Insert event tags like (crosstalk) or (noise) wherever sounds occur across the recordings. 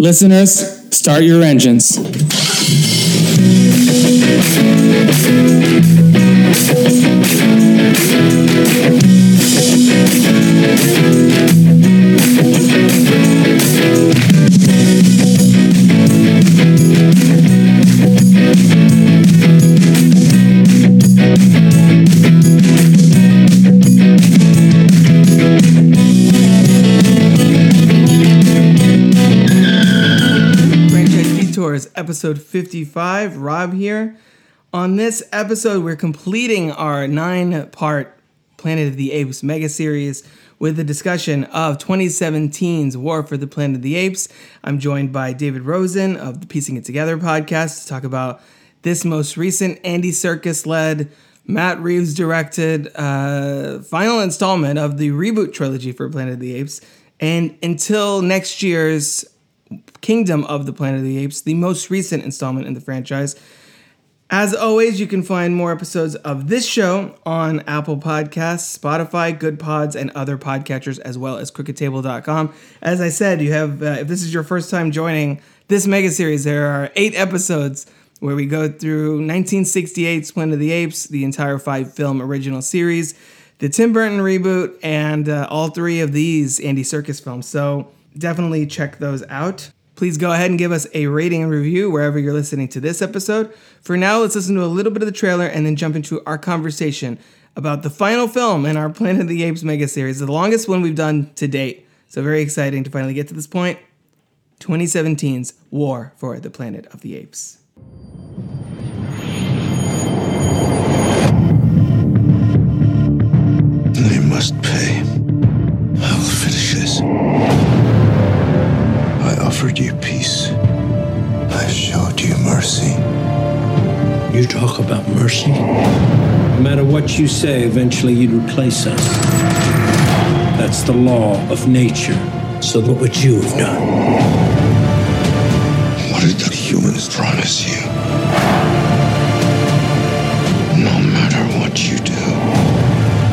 Listeners, start your engines. Episode 55. Rob here. On this episode, we're completing our nine part Planet of the Apes mega series with a discussion of 2017's War for the Planet of the Apes. I'm joined by David Rosen of the Piecing It Together podcast to talk about this most recent Andy Serkis led, Matt Reeves directed uh, final installment of the reboot trilogy for Planet of the Apes. And until next year's Kingdom of the Planet of the Apes, the most recent installment in the franchise. As always, you can find more episodes of this show on Apple Podcasts, Spotify, Good Pods, and other podcatchers, as well as crookedtable.com. As I said, you have, uh, if this is your first time joining this mega series, there are eight episodes where we go through 1968's Planet of the Apes, the entire five film original series, the Tim Burton reboot, and uh, all three of these Andy Serkis films. So definitely check those out. Please go ahead and give us a rating and review wherever you're listening to this episode. For now, let's listen to a little bit of the trailer and then jump into our conversation about the final film in our (laughs) Planet of the Apes mega series, the longest one we've done to date. So, very exciting to finally get to this point. 2017's War for the Planet of the Apes. They must pay. Offered you peace. I've showed you mercy. You talk about mercy? No matter what you say, eventually you'd replace us. That's the law of nature. So what would you have done? What did the humans promise you? No matter what you do,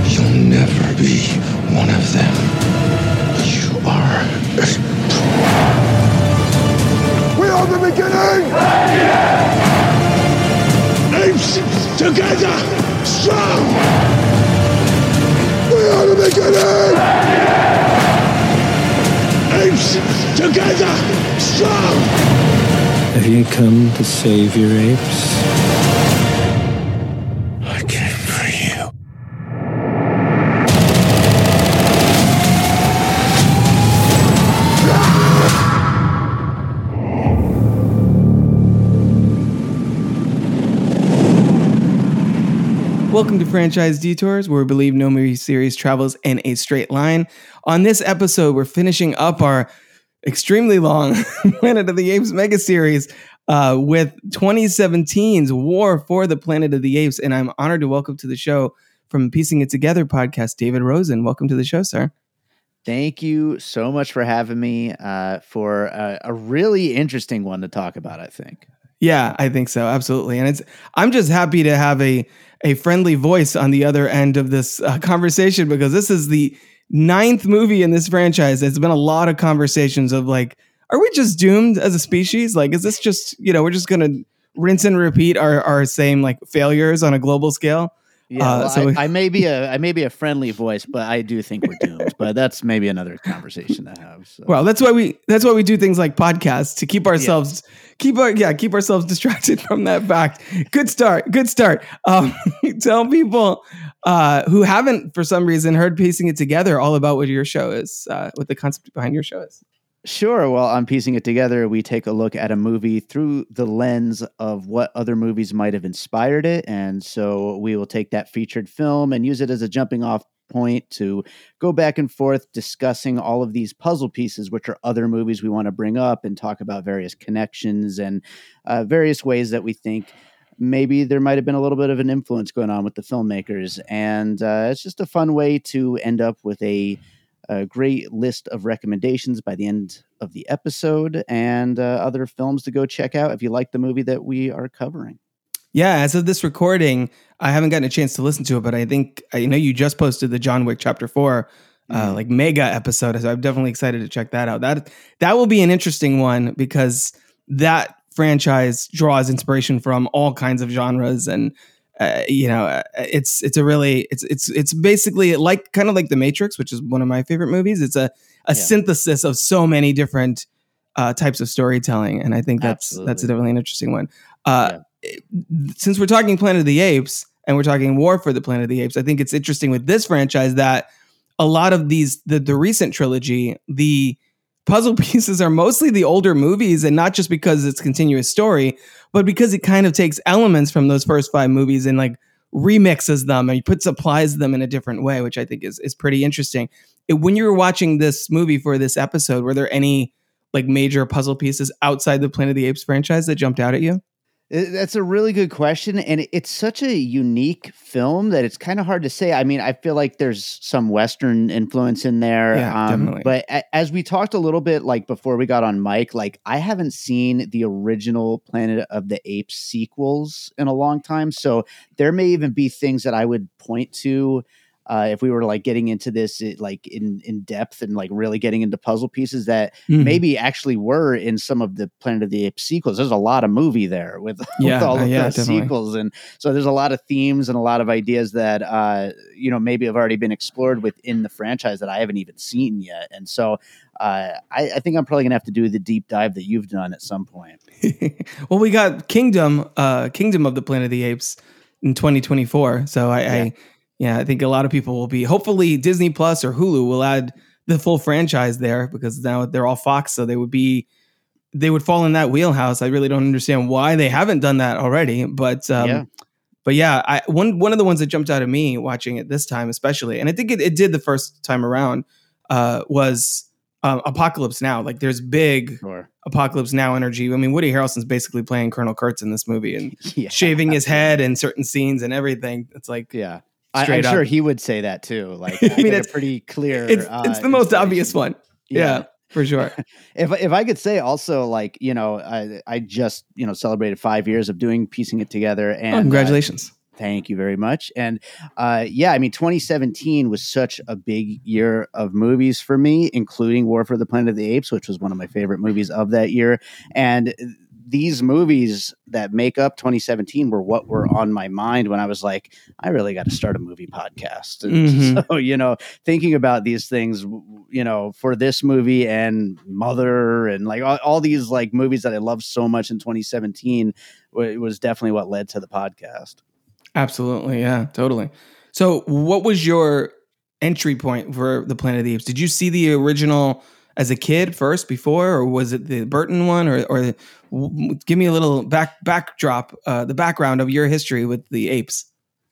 you'll never be one of them. You are. (laughs) Are the beginning! Apes together, strong! We are the beginning! Apes together, strong! Have you come to save your apes? Welcome to Franchise Detours, where we believe no movie series travels in a straight line. On this episode, we're finishing up our extremely long (laughs) Planet of the Apes mega series uh, with 2017's War for the Planet of the Apes. And I'm honored to welcome to the show from Piecing It Together podcast, David Rosen. Welcome to the show, sir. Thank you so much for having me uh, for a, a really interesting one to talk about, I think. Yeah, I think so. Absolutely. And it's I'm just happy to have a a friendly voice on the other end of this uh, (laughs) conversation because this is the ninth movie in this franchise. There's been a lot of conversations of like, are we just doomed as a species? Like, is this just you know we're just gonna rinse and repeat our our same like failures on a global scale? Yeah, Uh, well, so I, we- I may be (laughs) a I may be a friendly voice, but I do think we're doomed. but that's maybe another conversation to have. So. Well, that's why we that's why we do things like podcasts to keep ourselves keep our yeah keep ourselves (laughs) distracted from that fact. Good start, good start. Um, (laughs) tell people uh, who haven't for some reason heard piecing it together all about what your show is, uh, what the concept behind your show is. Sure. Well, on piecing it together, we take a look at a movie through the lens of what other movies might have inspired it. And so we will take that featured film and use it as a jumping off point to go back and forth discussing all of these puzzle pieces, which are other movies we want to bring up and talk about various connections and uh, various ways that we think maybe there might have been a little bit of an influence going on with the filmmakers. And uh, it's just a fun way to end up with a a great list of recommendations by the end of the episode and uh, other films to go check out if you like the movie that we are covering. Yeah, as of this recording, I haven't gotten a chance to listen to it, but I think I know you just posted the John Wick Chapter Four uh, Mhm. like mega episode. So I'm definitely excited to check that out. That that will be an interesting one because that franchise draws inspiration from all kinds of genres and uh, you know uh, it's it's a really it's it's it's basically like kind of like the matrix which is one of my favorite movies it's a a Yeah. synthesis of so many different uh, types of storytelling and i think that's that's Absolutely. definitely an interesting one uh, it- since we're talking planet of the apes and we're talking war for the planet of the apes i think it's interesting with this franchise that a lot of these the the recent trilogy the puzzle (laughs) pieces are mostly the older movies and not just because it's continuous story but because it kind of takes elements from those first five movies and like remixes them and puts applies them in a different way which i think is is pretty interesting. It- when you were watching this movie for this episode were there any like major puzzle pieces outside the planet of the apes franchise that jumped out at you That's a really good question. And it's such a unique film that it's kind of hard to say. I mean, I feel like there's some Western influence in there. um, Yeah, definitely. But a- as we talked a little bit, like before we got on mic, like I haven't seen the original Planet of the Apes sequels in a long time. So there may even be things that I would point to. Uh, if we were like getting into this it, like in in depth and like really getting into puzzle pieces that Mm-hmm. maybe actually were in some of the Planet of the Apes sequels. There's a lot of movie there with, (laughs) Yeah, with all of yeah, those definitely. sequels, and so there's a lot of themes and a lot of ideas that uh, you know maybe have already been explored within the franchise that I haven't even seen yet. And so uh, I, I think I'm probably gonna have to do the deep dive that you've done at some point. (laughs) well, we got Kingdom, uh, Kingdom of the Planet of the Apes in 2024. So I, I, yeah, I think a lot of people will be. Hopefully, Disney Plus or Hulu will add the full franchise there because now they're all Fox, so they would be, they would fall in that wheelhouse. I really don't understand why they haven't done that already, but um, Yeah. but yeah, I one one of the ones that jumped out at me watching it this time, especially, and I think it, it did the first time around, uh, was um, Apocalypse Now. Like, there's big Sure. Apocalypse Now energy. I mean, Woody Harrelson's basically playing Colonel Kurtz in this movie and (laughs) Yeah. shaving his head in certain scenes and everything. It's like Yeah. I, I'm up. sure he would say that too. Like, (laughs) I I mean, it's- pretty clear. it's uh, it's the most obvious one. Yeah, for sure. (laughs) if if I could say also like you know I I just you know celebrated five years of doing piecing it together and oh, uh, congratulations. Thank you very much. And uh, yeah, I mean, 2017 was such a big year of movies for me, including War for the Planet of the Apes, which was one of my favorite movies of that year. And these movies that make up 2017 were what were on my mind when I was like, I really got to start a movie podcast. And (laughs) Mhm. so, you know, thinking about these things, you know, for this movie and Mother and like all, all these like movies that I loved so much in 2017 wa- it was definitely what led to the podcast. Absolutely. Yeah, totally. So, what was your entry point for the Planet of the Apes? Did you see the original as a kid first before, or was it the Burton one? Or, or w- give me a little back backdrop, uh, the background of your history with the apes.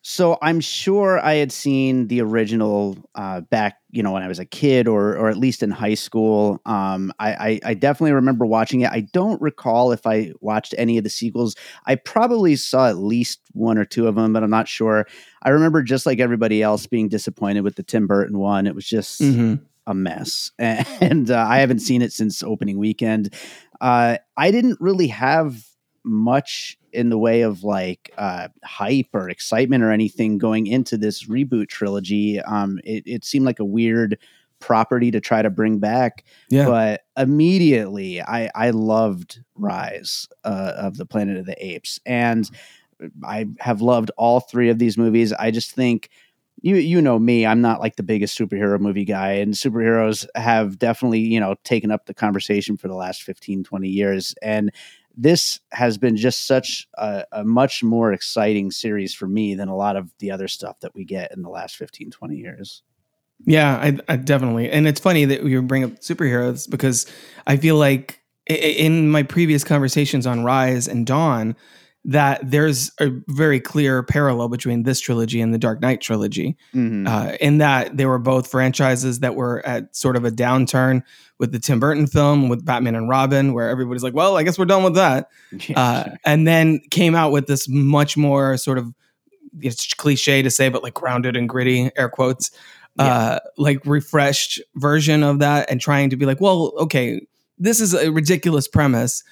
So I'm sure I had seen the original uh, back, you know, when I was a kid or or at least in high school. Um, I, I, I definitely remember watching it. I don't recall if I watched any of the sequels. I probably saw at least one or two of them, but I'm not sure. I remember just like everybody else being disappointed with the Tim Burton one. It was just Mm-hmm. A mess, (laughs) and uh, I haven't seen it since opening weekend. Uh, I didn't really have much in the way of like uh, hype or excitement or anything going into this reboot trilogy. Um, it, it seemed like a weird property to try to bring back, Yeah. but immediately I I loved Rise uh, of the Planet of the Apes, and I have loved all three of these movies. I just think you you know me i'm not like the biggest superhero movie guy and superheroes have definitely you know taken up the conversation for the last 15 20 years and this has been just such a, a much more exciting series for me than a lot of the other stuff that we get in the last 15 20 years Yeah, I, I definitely. And it's funny that you bring up superheroes because I feel like in my previous conversations on Rise and Dawn, that there's a very clear parallel between this trilogy and the Dark Knight trilogy. Mhm. Uh, in that they were both franchises that were at sort of a downturn with the Tim Burton film, with Batman and Robin, where everybody's like, well, I guess we're done with that. Uh, and then came out with this much more sort of it's cliche to say, but like grounded and gritty, air quotes, uh, like refreshed version of that, and trying to be like, well, okay, this is a ridiculous premise,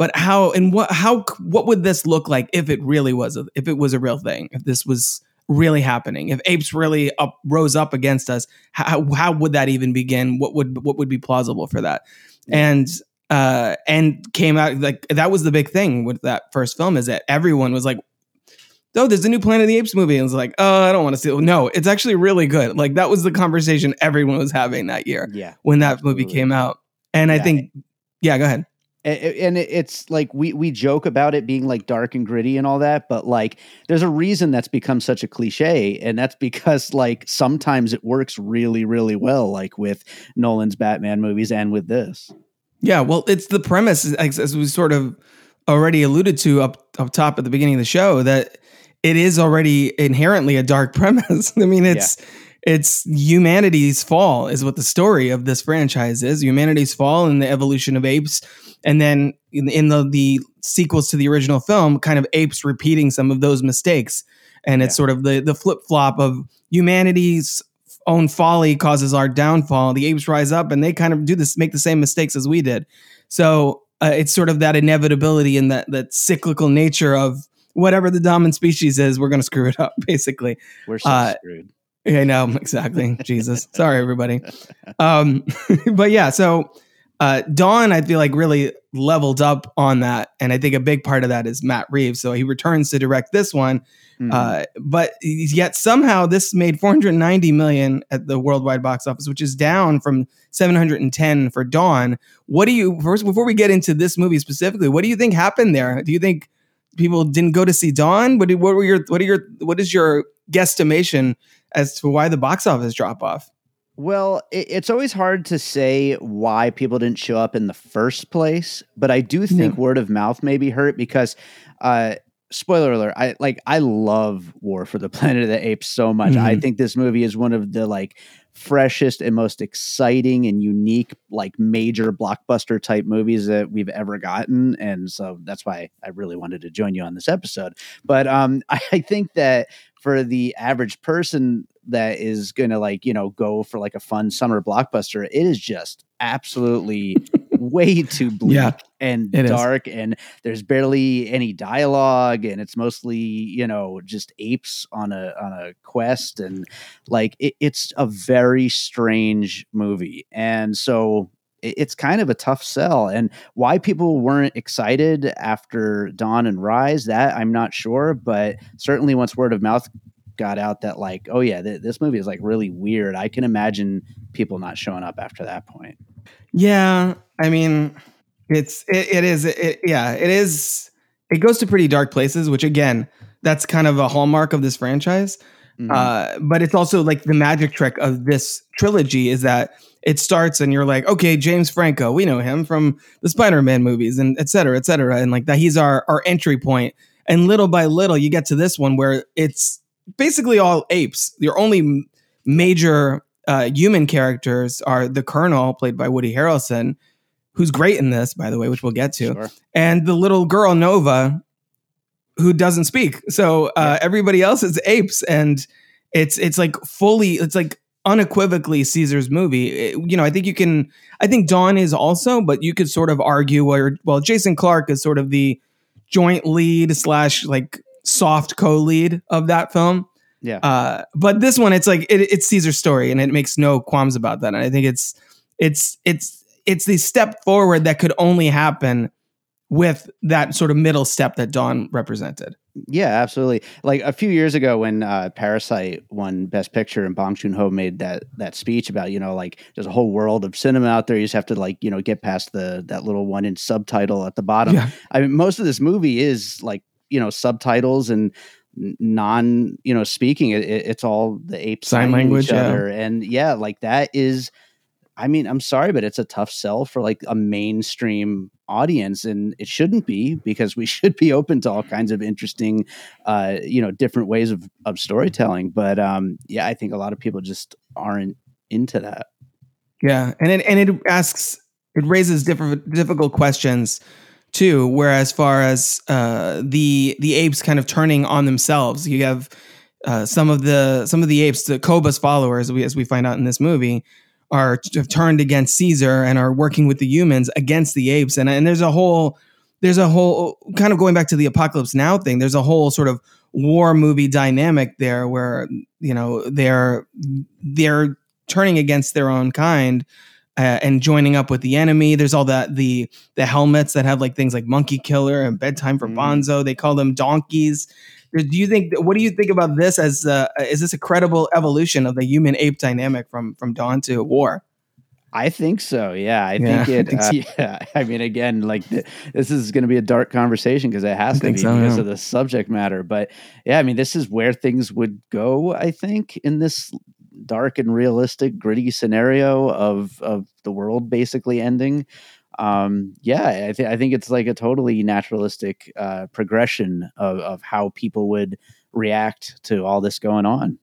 but how and what how what would this look like if it really was a, if it was a real thing, if this was really happening? If apes really up rose up against us, how how would that even begin? What would what would be plausible for that? And uh and came out like that was the big thing with that first film is that everyone was like oh, there's a new Planet of the Apes movie. And it's like, oh, I don't want to see it. No, it's actually really good. Like that was the conversation everyone was having that year Yeah. when that movie came out. And I think, yeah, go ahead. And it's like we we joke about it being like dark and gritty and all that but like there's a reason that's become such a cliche and that's because like sometimes it works really really well like with nolan's batman movies and with this Yeah, well, it's the premise, as, as we sort of already alluded to up up top at the beginning of the show, that it is already inherently a dark (laughs) premise. I mean, it's it's humanity's fall is what the story of this franchise is. Humanity's fall and the evolution of apes, and then in, in the the sequels to the original film, kind of apes repeating some of those mistakes, and it's Yeah. sort of the the flip flop of humanity's own folly causes our downfall. The apes rise up and they kind of do this, make the same mistakes as we did. So uh, it's sort of that inevitability and that that cyclical nature of whatever the dominant species is, we're going to screw it up, (laughs) basically. we're so Uh, screwed I know exactly. Jesus, sorry everybody. Um, (laughs) but yeah, so uh, Dawn, I feel like really leveled up on that, and I think a big part of that is Matt Reeves. So he returns to direct this one, Mhm. uh, but yet somehow this made 490 million at the worldwide box office, which is down from 710 for Dawn. What do you first before we get into this movie specifically? What do you think happened there? Do you think people didn't go to see Dawn? What, do- what were your what are your what is your guesstimation as to why the box office drop off? Well, it, it's always hard to say why people didn't show up in the first place, but I do think word of mouth maybe hurt because, uh, spoiler alert, I like I love War for the (laughs) Planet of the Apes so much. I think this movie is one of the like freshest and most exciting and unique like major blockbuster type movies that we've ever gotten and so that's why I really wanted to join you on this episode. But um (laughs) I, I think that for the average person that is going to like you know go for like a fun summer blockbuster it is just absolutely (laughs) way too bleak Yeah, and it is. dark and there's barely any dialogue and it's mostly you know just apes on a on a quest and like it, it's a very strange movie and so it's kind of a tough sell and why people weren't excited after dawn and rise that i'm not sure but certainly once word of mouth got out that like oh yeah th- this movie is like really weird i can imagine people not showing up after that point Yeah, I mean, it's it, it is it, yeah, it is. It goes to pretty dark places, which again, that's kind of a hallmark of this franchise. Mhm. Uh, but it's also like the magic trick of this trilogy is that it starts and you're like, okay, James Franco, we know him from the Spider-Man movies and et cetera, et cetera, and like that he's our our entry point. And little by little, you get to this one where it's basically all apes. Your only major uh, human characters are the Colonel, played by Woody Harrelson, who's great in this, by the way, which we'll get to, Sure. and the little girl Nova, who doesn't speak. So uh, everybody else is apes, and it's it's like fully, it's like unequivocally Caesar's movie. It- you know, I think you can. I think Dawn is also, but you could sort of argue where well, Jason Clarke is sort of the joint lead slash like soft co-lead of that film. Yeah. Uh, but this one, it's like it, it's Caesar's story, and it makes no qualms about that. And I think it's it's it's it's the step forward that could only happen with that sort of middle step that Dawn represented. Yeah, absolutely. Like a few years ago when uh, Parasite won Best Picture and Bong Joon Ho made that that speech about you know like there's a whole world of cinema out there. You just have to like you know get past the that little one in subtitle at the bottom. Yeah. I mean, most of this movie is like you know subtitles and non you know speaking. It, it- it's all the apes Sign language, each yeah. and yeah, like that is. I mean, I'm sorry, but it's a tough sell for like a mainstream audience, and it shouldn't be because we (laughs) should be open to all kinds of interesting, uh, you know, different ways of of storytelling. But um, yeah, I think a lot of people just aren't into that. Yeah, and it and it asks it raises different difficult questions too. Where as far as uh, the the apes kind of turning on themselves, you have uh, some of the some of the apes, the Koba's followers, we, as we find out in this movie, are have turned against Caesar and are working with the humans against the apes. And and there's a whole there's a whole kind of going back to the apocalypse now thing. There's a whole sort of war movie dynamic there, where you know they're they're turning against their own kind uh, and joining up with the enemy. There's all that the the helmets that have like things like Monkey Killer and Bedtime for. Bonzo. They call them donkeys. Do you think? What do you think about this? As uh, is this a credible evolution of the human ape dynamic from from Dawn to War? I think so. Yeah, I Yeah, think I it. think uh, (laughs) yeah, I mean, again, like th- this is going to be a dark conversation because it has to be so, because yeah. of the subject matter. But yeah, I mean, this is where things would go. I think in this dark and realistic, gritty scenario of of the world basically ending. Um, yeah, I, th- I think it's like a totally naturalistic uh, progression of of how people would react to all this going on.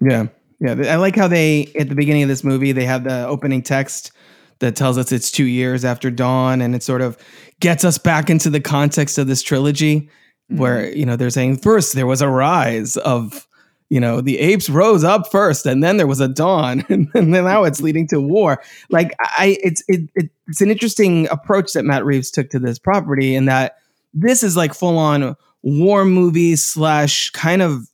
Yeah. Yeah. I like how they, at the beginning of this movie, they have the opening text that tells us it's two years after Dawn and it sort of gets us back into the context of this trilogy where, you know, they're saying first there was a rise of, you know, the apes rose up first and then there was a dawn (laughs) and then now it's leading to war. Like I, it's, it, it, it's an interesting approach that Matt Reeves took to this property in that this is like full on war movie slash kind of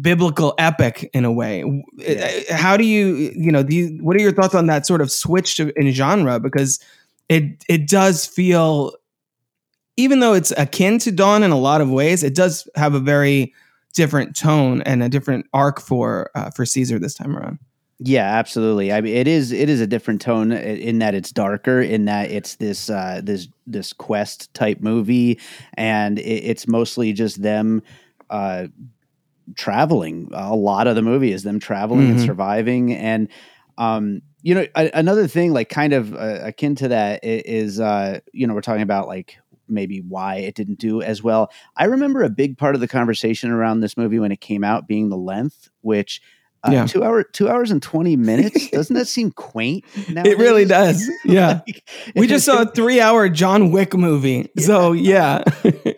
biblical epic in a way. Uh, How do you, you know, do you, what are your thoughts on that sort of switch to, in genre? Because it it does feel, even though it's akin to Dawn in a lot of ways, it does have a very different tone and a different arc for uh, for Caesar this time around. Yeah, absolutely. I mean, it is it is a different tone in that it's darker, in that it's this uh, this this quest type movie, and it, it's mostly just them uh, traveling. A lot of the movie is them traveling and Mhm. surviving, and um, you know, a, another thing like kind of uh, akin to that is uh, you know we're talking about like maybe why it didn't do as well. I remember a big part of the conversation around this movie when it came out being the length, which. Uh, Yeah. two hour, two hours and twenty minutes. (laughs) Doesn't that seem quaint? Now? It really does. (laughs) Yeah. Like, we just saw a three hour John Wick movie. (laughs) So yeah.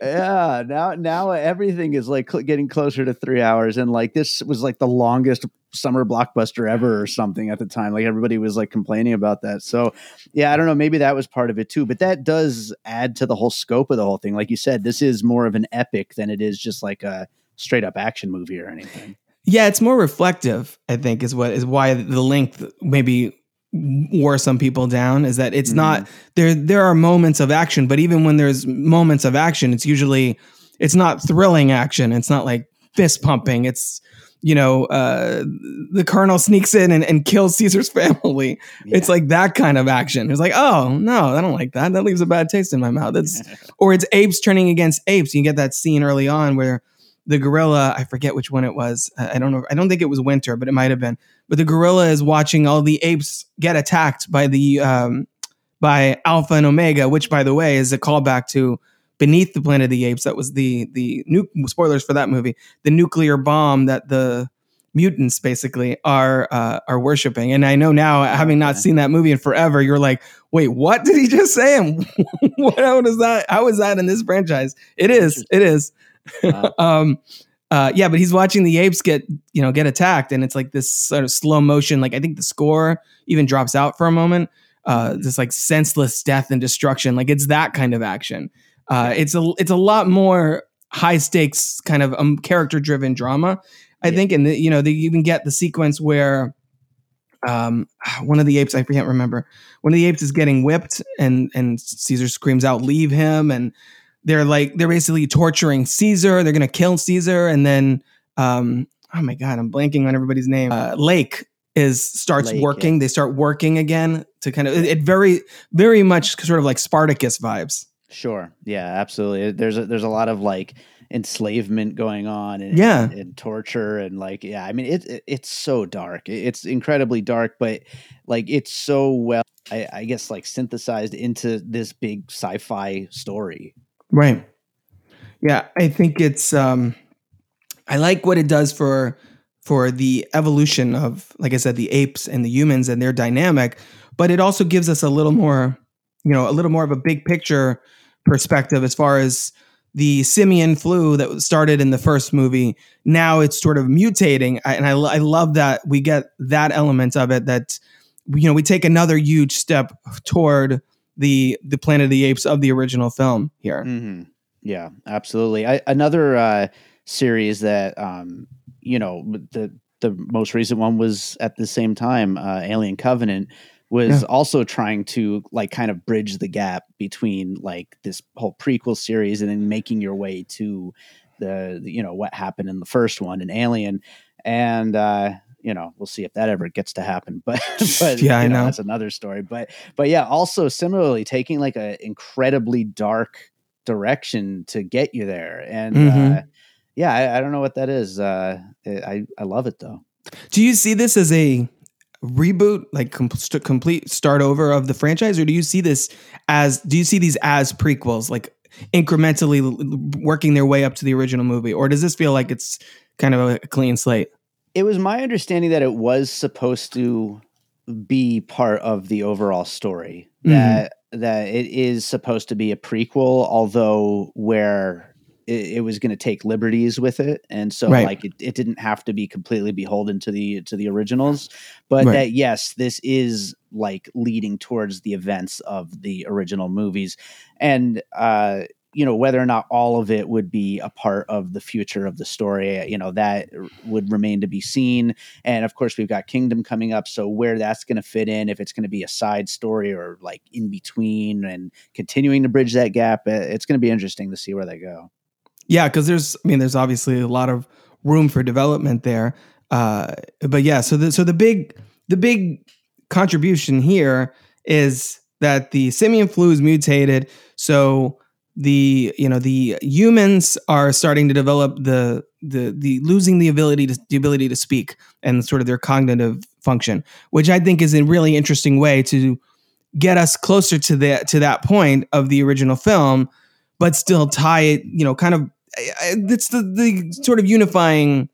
Yeah. Now, now everything is like getting closer to three hours, and like this was like the longest summer blockbuster ever, or something at the time. Like everybody was like complaining about that. So, yeah, I don't know. Maybe that was part of it too. But that does add to the whole scope of the whole thing. Like you said, this is more of an epic than it is just like a straight up action movie or anything. Yeah, it's more reflective, I think, is what is why the length maybe wore some people down is that it's not there there are moments of action, but even when there's moments of action, it's usually it's not thrilling action. It's not like fist pumping. It's you know, uh, the colonel sneaks in and, and kills Caesar's (laughs) family. It's like that kind of action. It's like, oh no, I don't like that. That leaves a bad taste in my mouth. That's (laughs) or it's apes turning against apes. You get that scene early on where the gorilla, I forget which one it was. I don't know. I don't think it was winter, but it might have been. But the gorilla is watching all the apes get attacked by the um, by Alpha and Omega, which, by the way, is a callback to Beneath the Planet of the Apes. That was the the nu- spoilers for that movie. The nuclear bomb that the mutants basically are uh, are worshiping. And I know now, having not seen that movie in forever, you're like, wait, what did he just say? And (laughs) what how is that? How is that in this franchise? It is. It is. Wow. (laughs) um, uh, yeah, but he's watching the apes get you know get attacked, and it's like this sort of slow motion. Like I think the score even drops out for a moment. Uh, this like senseless death and destruction. Like it's that kind of action. Uh, it's a it's a lot more high stakes kind of um, character driven drama. I Yeah. think, and the, you know they even get the sequence where um, one of the apes I can't remember one of the apes is getting whipped, and and Caesar screams out, "Leave him!" and they're like they're basically torturing Caesar. They're gonna kill Caesar, and then um, oh my god, I'm blanking on everybody's name. Uh, Lake is starts Lake, working. They start working again to kind of it, it very very much sort of like Spartacus vibes. Sure. Yeah, absolutely. There's a, there's a lot of like enslavement going on and, Yeah. and, and torture and like yeah, I mean it, it it's so dark. It- It's incredibly dark, but like it's so well I, I guess like synthesized into this big sci-fi story. Right. Yeah, I think it's um I like what it does for for the evolution of like I said the apes and the humans and their dynamic, but it also gives us a little more, you know, a little more of a big picture perspective as far as the simian flu that started in the first movie. Now it's sort of mutating, and I, I love that we get that element of it. That you know we take another huge step toward the the Planet of the Apes of the original film here. hmm Yeah, absolutely. I, another uh, series that um, you know the the most recent one was at the same time uh, Alien Covenant was Yeah. also trying to like kind of bridge the gap between like this whole prequel series and then making your way to the, the you know what happened in the first one in Alien and uh you know we'll see if that ever gets to happen but (laughs) (laughs) but Yeah, I you know. that's another story but but yeah also similarly taking like a incredibly dark direction to get you there and uh Mhm. yeah I, I don't know what that is uh i i love it though Do you see this as a reboot, like com- st- complete start over of the franchise, or do you see this as do you see these as prequels, like incrementally l- working their way up to the original movie, or does this feel like it's kind of a clean slate? It was my understanding that it was supposed to be part of the overall story Mhm. that that it is supposed to be a prequel although where it, it was going to take liberties with it and so Right. like it, it didn't have to be completely beholden to the to the originals but Right. that yes this is like leading towards the events of the original movies and uh you know whether or not all of it would be a part of the future of the story you know that would remain to be seen and of course we've got kingdom coming up so where that's going to fit in if it's going to be a side story or like in between and continuing to bridge that gap uh, it's going to be interesting to see where they go Yeah, because there's, I mean, there's obviously a lot of room for development there. Uh, but yeah, so the so the big the big contribution here is that the simian flu is mutated. So the you know the humans are starting to develop the the the losing the ability to the ability to speak and sort of their cognitive function, which I think is a really interesting way to get us closer to that to that point of the original film but still tie it, you know, kind of it's the the sort of unifying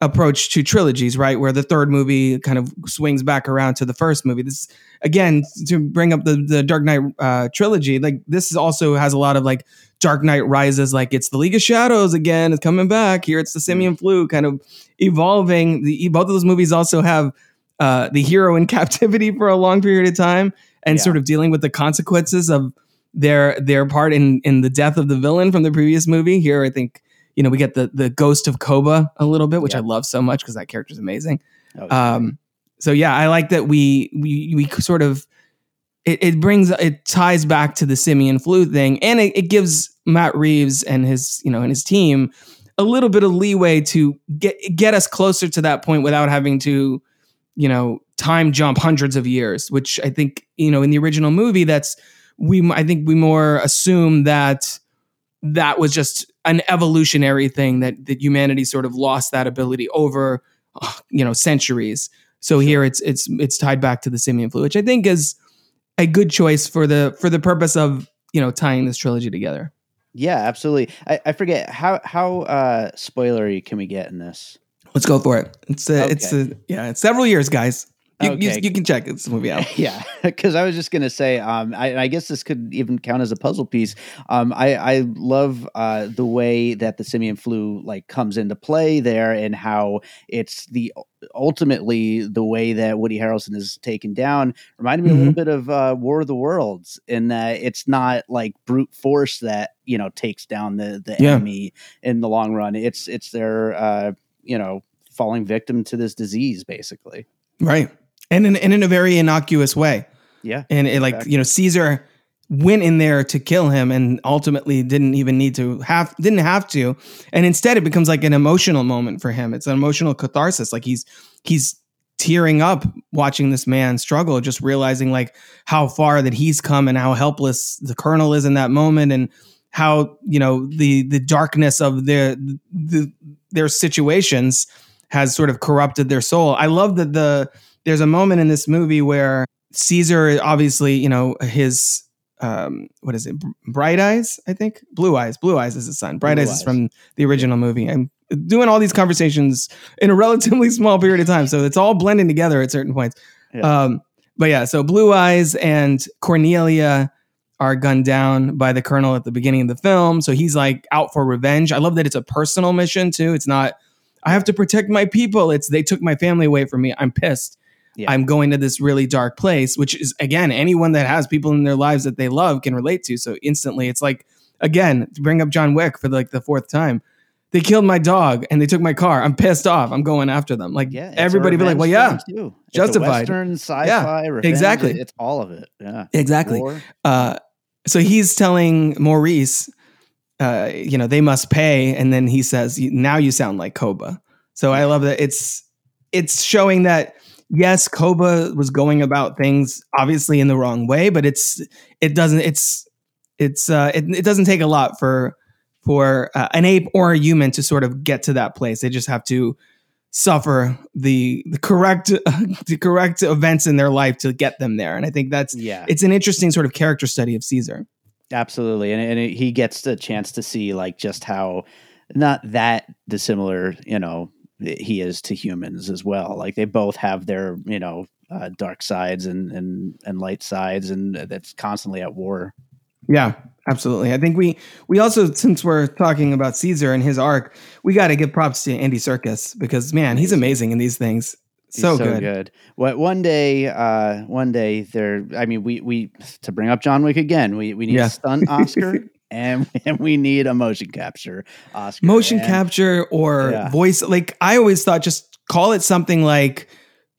approach to trilogies, right? Where the third movie kind of swings back around to the first movie. This again to bring up the the Dark Knight uh, trilogy, like this also has a lot of like Dark Knight Rises, like it's the League of Shadows again, it's coming back. Here it's the Simian Flu, kind of evolving. The both of those movies also have uh, the hero in (laughs) captivity for a long period of time and Yeah. sort of dealing with the consequences of their their part in in the death of the villain from the previous movie. Here, I think you know we get the the ghost of Koba a little bit, which Yeah. I love so much because that character is amazing. Was. Um, so yeah, I like that we we we sort of it, it brings it ties back to the simian flu thing, and it, it gives Matt Reeves and his you know and his team a little bit of leeway to get get us closer to that point without having to you know time jump hundreds of years, which I think you know in the original movie that's we I think we more assume that that was just an evolutionary thing that that humanity sort of lost that ability over uh, you know centuries. So here it's it's it's tied back to the simian flu, which I think is a good choice for the for the purpose of you know tying this trilogy together. yeah absolutely I, I forget how how uh spoilery can we get in this Let's go for it. It's a, it's a, yeah, it's several years, guys. You, you, Okay. you can check this movie out. (laughs) yeah because i was just gonna say um I, I guess this could even count as a puzzle piece um i i love uh the way that the simian flu like comes into play there and how it's the ultimately the way that woody harrelson is taken down reminded me a little bit of uh war of the worlds in that it's not like brute force that you know takes down the the Yeah. enemy in the long run it's it's their uh you know falling victim to this disease basically Right. And in, and in a very innocuous way. yeah And it, like, Exactly. you know, Caesar went in there to kill him and ultimately didn't even need to have, didn't have to. And instead it becomes like an emotional moment for him. It's an emotional catharsis. Like he's, he's tearing up watching this man struggle, just realizing like how far that he's come and how helpless the colonel is in that moment. And how, you know, the, the darkness of their, the, their situations has sort of corrupted their soul. I love that the there's a moment in this movie where Caesar obviously, you know, his um what is it? Bright Eyes, I think. Blue Eyes. Blue Eyes is his son. Bright Blue Eyes is from the original movie. I'm doing all these conversations in a (laughs) relatively small period of time, so it's all blending together at certain points. Yeah. Um but yeah, so Blue Eyes and Cornelia are gunned down by the colonel at the beginning of the film. So he's like out for revenge. I love that it's a personal mission too. It's not I have to protect my people. It's they took my family away from me. I'm pissed. Yeah. I'm going to this really dark place, which is again, anyone that has people in their lives that they love can relate to. So instantly it's like again, to bring up John Wick for like the fourth time. they killed my dog and they took my car. I'm pissed off. I'm going after them. Like Yeah, everybody be like, well, yeah, revenge. It's a justified. Western, sci-fi, revenge, exactly. It's all of it. Yeah, exactly. Uh, so he's telling Maurice, uh, you know, they must pay, and then he says, "Now you sound like Koba." So I love that it's it's showing that yes, Koba was going about things obviously in the wrong way, but it's it doesn't it's it's uh, it, it doesn't take a lot for for uh, an ape or a human to sort of get to that place. They just have to suffer the the correct (laughs) the correct events in their life to get them there. And I think that's Yeah, it's an interesting sort of character study of Caesar. absolutely. And, and it, he gets the chance to see like just how not that dissimilar, you know, he is to humans as well. Like they both have their, you know, uh, dark sides and and and light sides, and that's constantly at war. Yeah, absolutely. I think we we also since we're talking about Caesar and his arc, we got to give props to Andy Serkis because man, he's amazing in these things. He's So, good. What one day, uh, one day there. I mean, we we to bring up John Wick again. We we need Yeah. a stunt (laughs) Oscar and (laughs) and we need a motion capture Oscar. Motion And- capture or Yeah. voice like I always thought just call it something like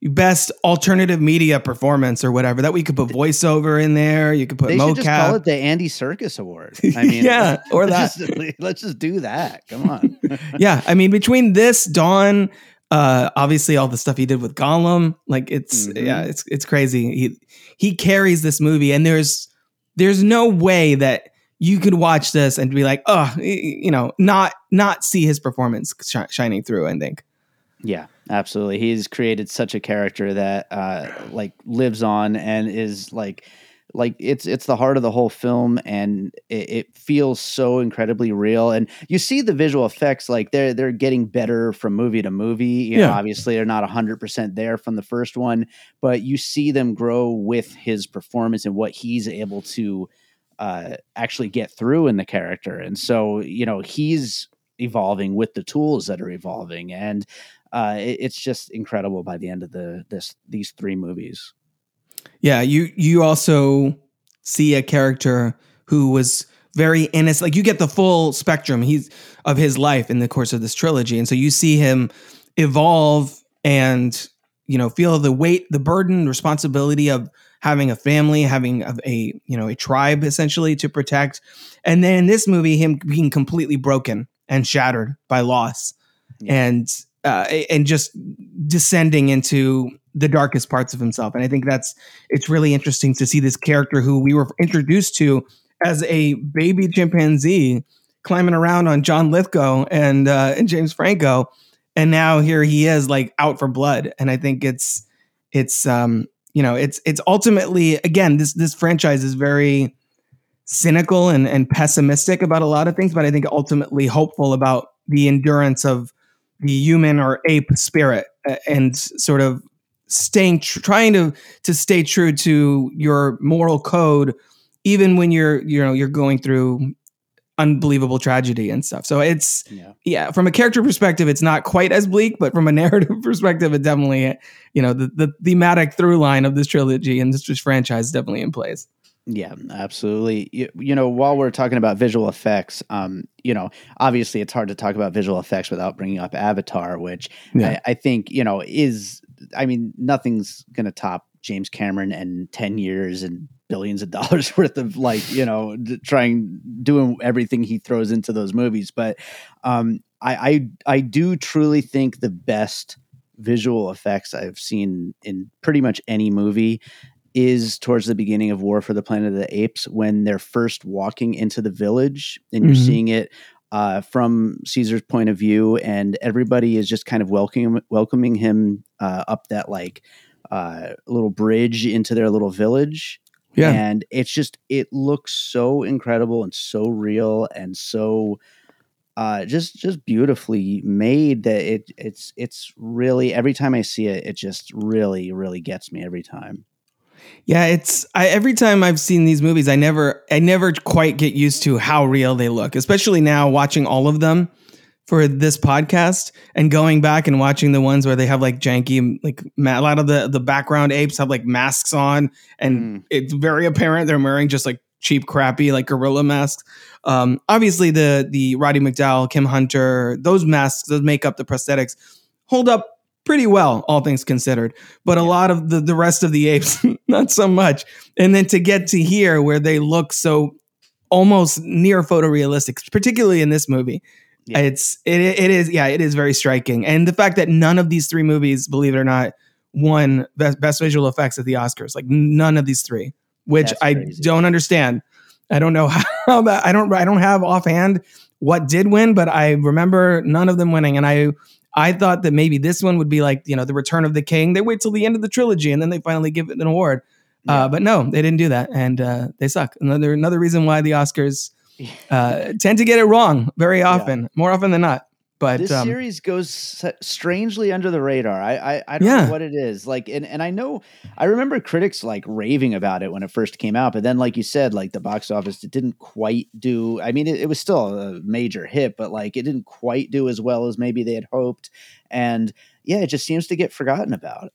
best alternative media performance or whatever that we could put voiceover in there, you could put They should just call it the Andy Serkis Award. (laughs) I mean, Yeah, or let's Just, (laughs) let's just do that. Come on. yeah, I mean between this Dawn uh obviously all the stuff he did with Gollum, like it's Mhm. yeah, it's it's crazy. He he carries this movie and there's there's no way that you could watch this and be like, "Oh, you know, not not see his performance shi- shining through." I think. Yeah, absolutely. He's created such a character that uh like lives on and is like like it's it's the heart of the whole film and it, it feels so incredibly real and you see the visual effects like they're they're getting better from movie to movie you know Yeah. obviously they're not 100% there from the first one but you see them grow with his performance and what he's able to uh actually get through in the character and so you know he's evolving with the tools that are evolving and uh, it- it's just incredible by the end of the this these three movies. Yeah, you you also see a character who was very innocent. Like you get the full spectrum he's of his life in the course of this trilogy, and so you see him evolve and you know feel the weight, the burden, responsibility of having a family, having a, a you know a tribe essentially to protect, and then in this movie, him being completely broken and shattered by loss, and uh, and just descending into the darkest parts of himself. And I think that's it's really interesting to see this character who we were introduced to as a baby chimpanzee climbing around on John Lithgow and uh, and James Franco, and now here he is like out for blood. And I think it's it's um you know it's it's ultimately again this this franchise is very cynical and and pessimistic about a lot of things, but I think ultimately hopeful about the endurance of the human or ape spirit and sort of staying tr- trying to to stay true to your moral code even when you're you know you're going through unbelievable tragedy and stuff so it's Yeah. yeah from a character perspective it's not quite as bleak but from a (laughs) narrative perspective it definitely you know the, the thematic through line of this trilogy and this franchise is definitely in place Yeah, absolutely. You, you know, while we're talking about visual effects, um, you know, obviously it's hard to talk about visual effects without bringing up Avatar, which Yeah. I, I think, you know, is, I mean, nothing's going to top James Cameron and 10 years and billions of (laughs) dollars worth of like, you know, d- trying, doing everything he throws into those movies. But um, I, I, I do truly think the best visual effects I've seen in pretty much any movie is towards the beginning of War for the Planet of the Apes when they're first walking into the village and you're Mhm. seeing it uh, from Caesar's point of view, and everybody is just kind of welcoming welcoming him uh, up that like uh, little bridge into their little village. Yeah And it's just it looks so incredible and so real and so uh just just beautifully made that it it's it's really every time I see it, it just really, really gets me every time. Yeah, it's I every time I've seen these movies, I never I never quite get used to how real they look, especially now watching all of them for this podcast and going back and watching the ones where they have like janky like ma- a lot of the the background apes have like masks on and Mm. it's very apparent they're wearing just like cheap, crappy like gorilla masks. Um, obviously, the the Roddy McDowall, Kim Hunter, those masks, those makeup, the prosthetics hold up pretty well, all things considered. But a lot of the the rest of the apes, (laughs) not so much. And then to get to here where they look so almost near photorealistic, particularly in this movie. Yeah. It's it it is yeah it is very striking, and the fact that none of these three movies, believe it or not, won best, best visual effects at the Oscars. Like none of these three, which That's I crazy. don't understand. I don't know (laughs) how that I don't I don't have offhand what did win, but I remember none of them winning, and I I thought that maybe this one would be like you know the Return of the King. They wait till the end of the trilogy and then they finally give it an award. Uh, but no, they didn't do that, and uh, they suck. Another another reason why the Oscars (laughs) uh, tend to get it wrong very often, more often than not. But this um, series goes strangely under the radar. I I, I don't Yeah. know what it is. Like, and, and I know I remember critics like raving about it when it first came out, but then, like you said, like the box office, it didn't quite do. I mean, it, it was still a major hit, but like it didn't quite do as well as maybe they had hoped. And yeah, it just seems to get forgotten about.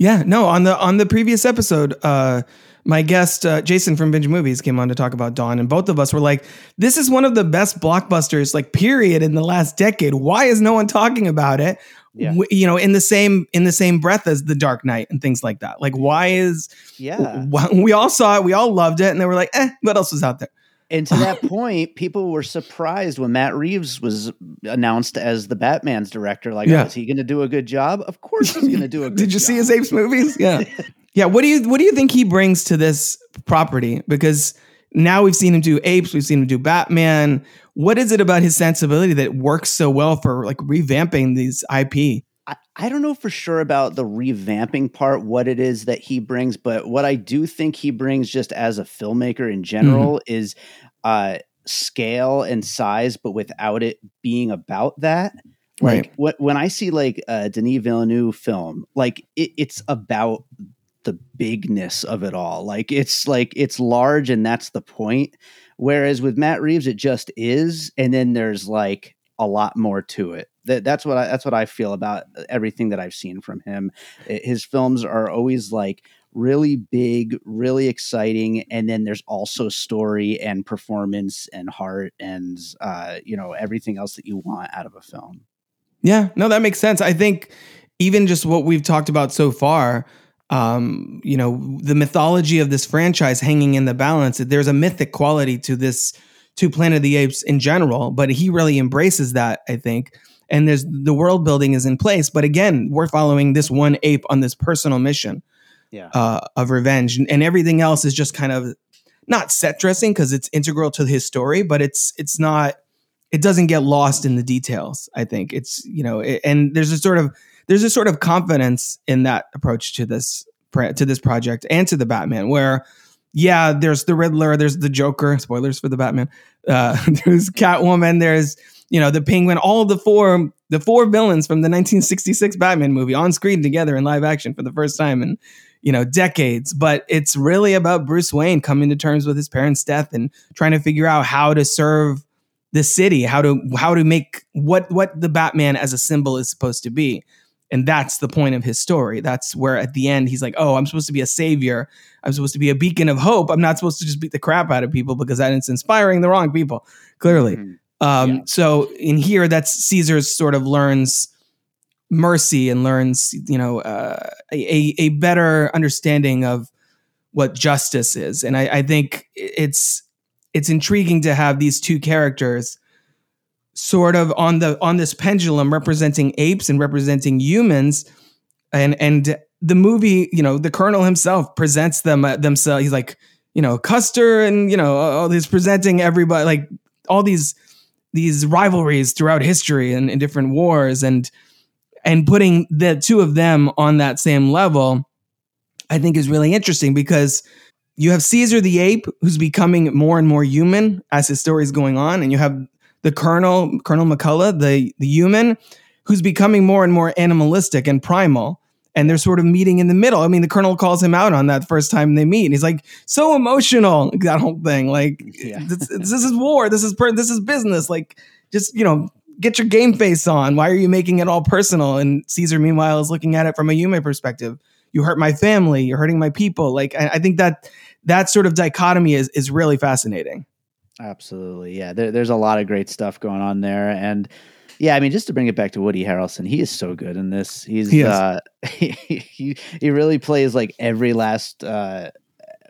Yeah, no, on the on the previous episode, uh my guest uh, Jason from Binge Movies came on to talk about Dawn and both of us were like this is one of the best blockbusters like period in the last decade. Why is no one talking about it? Yeah. W- you know, in the same in the same breath as The Dark Knight and things like that. Like why is Yeah. wh- we all saw it, we all loved it and they were like, "Eh, what else was out there?" And to that point, people were surprised when Matt Reeves was announced as the Batman's director. Like, Yeah. oh, is he going to do a good job? Of course, he's going to do a (laughs) good Did you job. see his apes movies? Yeah. (laughs) yeah. What do you what do you think he brings to this property? Because now we've seen him do apes, we've seen him do Batman. What is it about his sensibility that works so well for like revamping these IP? I, I don't know for sure about the revamping part, what it is that he brings, but what I do think he brings just as a filmmaker in general Mm-hmm. is uh, scale and size, but without it being about that. Like Right. wh- when I see like a Denis Villeneuve film, like it, it's about the bigness of it all. Like it's like it's large and that's the point. Whereas with Matt Reeves, it just is, and then there's like a lot more to it. That that's what I that's what I feel about everything that I've seen from him. His films are always like really big, really exciting, and then there's also story and performance and heart and uh, you know everything else that you want out of a film. Yeah, no, that makes sense. I think even just what we've talked about so far, um, you know, the mythology of this franchise hanging in the balance. There's a mythic quality to this, to Planet of the Apes in general, but he really embraces that, I think. And there's the world building is in place, but again, we're following this one ape on this personal mission Yeah. uh, of revenge, and, everything else is just kind of not set dressing because it's integral to his story, but it's it's not. It doesn't get lost in the details. I think it's you know, it, and there's a sort of there's a sort of confidence in that approach to this to this project and to the Batman, where yeah, there's the Riddler, there's the Joker. Spoilers for the Batman. Uh, (laughs) there's Catwoman. There's you know the Penguin. All the four the four villains from the 1966 Batman movie on screen together in live action for the first time in you know decades. But it's really about Bruce Wayne coming to terms with his parents' death and trying to figure out how to serve the city, how to how to make what what the Batman as a symbol is supposed to be. And that's the point of his story. That's where at the end he's like, "Oh, I'm supposed to be a savior. I'm supposed to be a beacon of hope. I'm not supposed to just beat the crap out of people because that's inspiring the wrong people." Clearly. Mhm. Um, Yeah. So in here, that's Caesar's sort of learns mercy and learns, you know, uh, a a better understanding of what justice is. And I, I think it's it's intriguing to have these two characters sort of on the on this pendulum representing apes and representing humans. And and the movie you know the colonel himself presents them uh, themselves he's like you know custer and you know all these presenting everybody like all these these rivalries throughout history and in different wars and and putting the two of them on that same level i think is really interesting because you have caesar the ape who's becoming more and more human as his story is going on and you have the colonel colonel mccullough the the human who's becoming more and more animalistic and primal and they're sort of meeting in the middle i mean the colonel calls him out on that first time they meet and he's like so emotional (laughs) that whole thing like Yeah. (laughs) this, this is war this is per- this is business like just you know get your game face on why are you making it all personal and caesar meanwhile is looking at it from a human perspective you hurt my family you're hurting my people like i, I think that that sort of dichotomy is is really fascinating. Absolutely. Yeah. There, there's a lot of great stuff going on there. And yeah, I mean, just to bring it back to Woody Harrelson, he is so good in this. He's, He uh, (laughs) he, he really plays like every last, uh,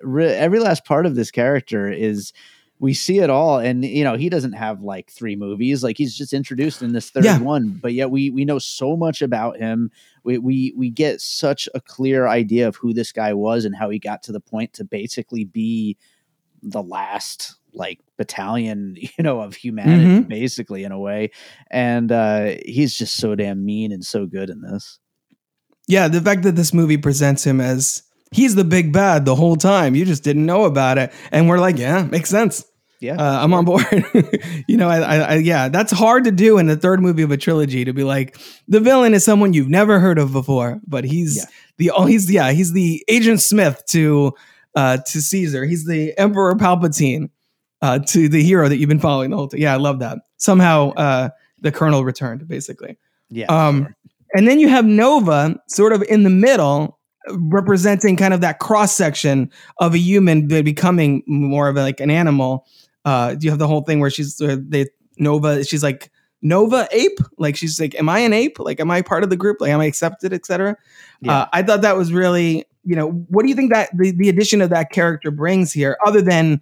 re- every last part of this character is, we see it all. And, you know, he doesn't have like three movies, like he's just introduced in this third Yeah. one, but yet we, we know so much about him. We, we, we get such a clear idea of who this guy was and how he got to the point to basically be the last like battalion (laughs) you know of humanity Mhm. basically in a way and uh he's just so damn mean and so good in this Yeah, the fact that this movie presents him as he's the big bad the whole time, you just didn't know about it, and we're like, yeah, makes sense. yeah Uh, I'm on board. (laughs) you know, I, I, I, yeah, that's hard to do in the third movie of a trilogy to be like the villain is someone you've never heard of before, but he's Yeah. the oh, he's yeah, he's the Agent Smith to uh to Caesar. He's the Emperor Palpatine uh to the hero that you've been following the whole time. Yeah, I love that. Somehow uh the Colonel returned, basically. yeah Um, sure. and then you have Nova sort of in the middle, representing kind of that cross section of a human becoming more of like an animal. Uh, you have the whole thing where she's uh, they Nova. She's like Nova ape. Like she's like, am I an ape? Like, am I part of the group? Like, am I accepted, etc. Yeah. Uh, I thought that was really, you know, what do you think that the, the addition of that character brings here, other than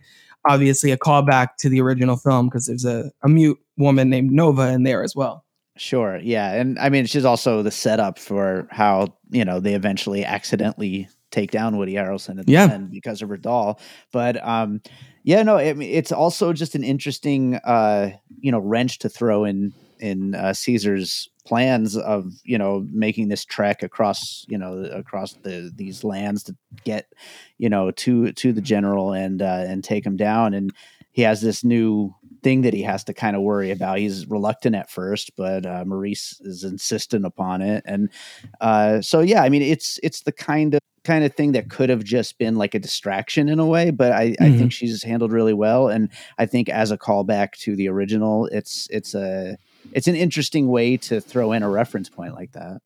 obviously a callback to the original film because there's a, a mute woman named Nova in there as well. sure yeah and i mean she's also the setup for how you know they eventually accidentally take down woody harrelson at the end because of her doll but um yeah no I mean, it's also just an interesting uh you know wrench to throw in in uh, caesar's plans of you know making this trek across you know across the these lands to get you know to to the general and uh and take him down. And he has this new thing that he has to kind of worry about. He's reluctant at first but uh maurice is insistent upon it. And uh so yeah i mean it's it's the kind of kind of thing that could have just been like a distraction in a way but i i think she's handled really well. And i think as a callback to the original it's it's a it's an interesting way to throw in a reference point like that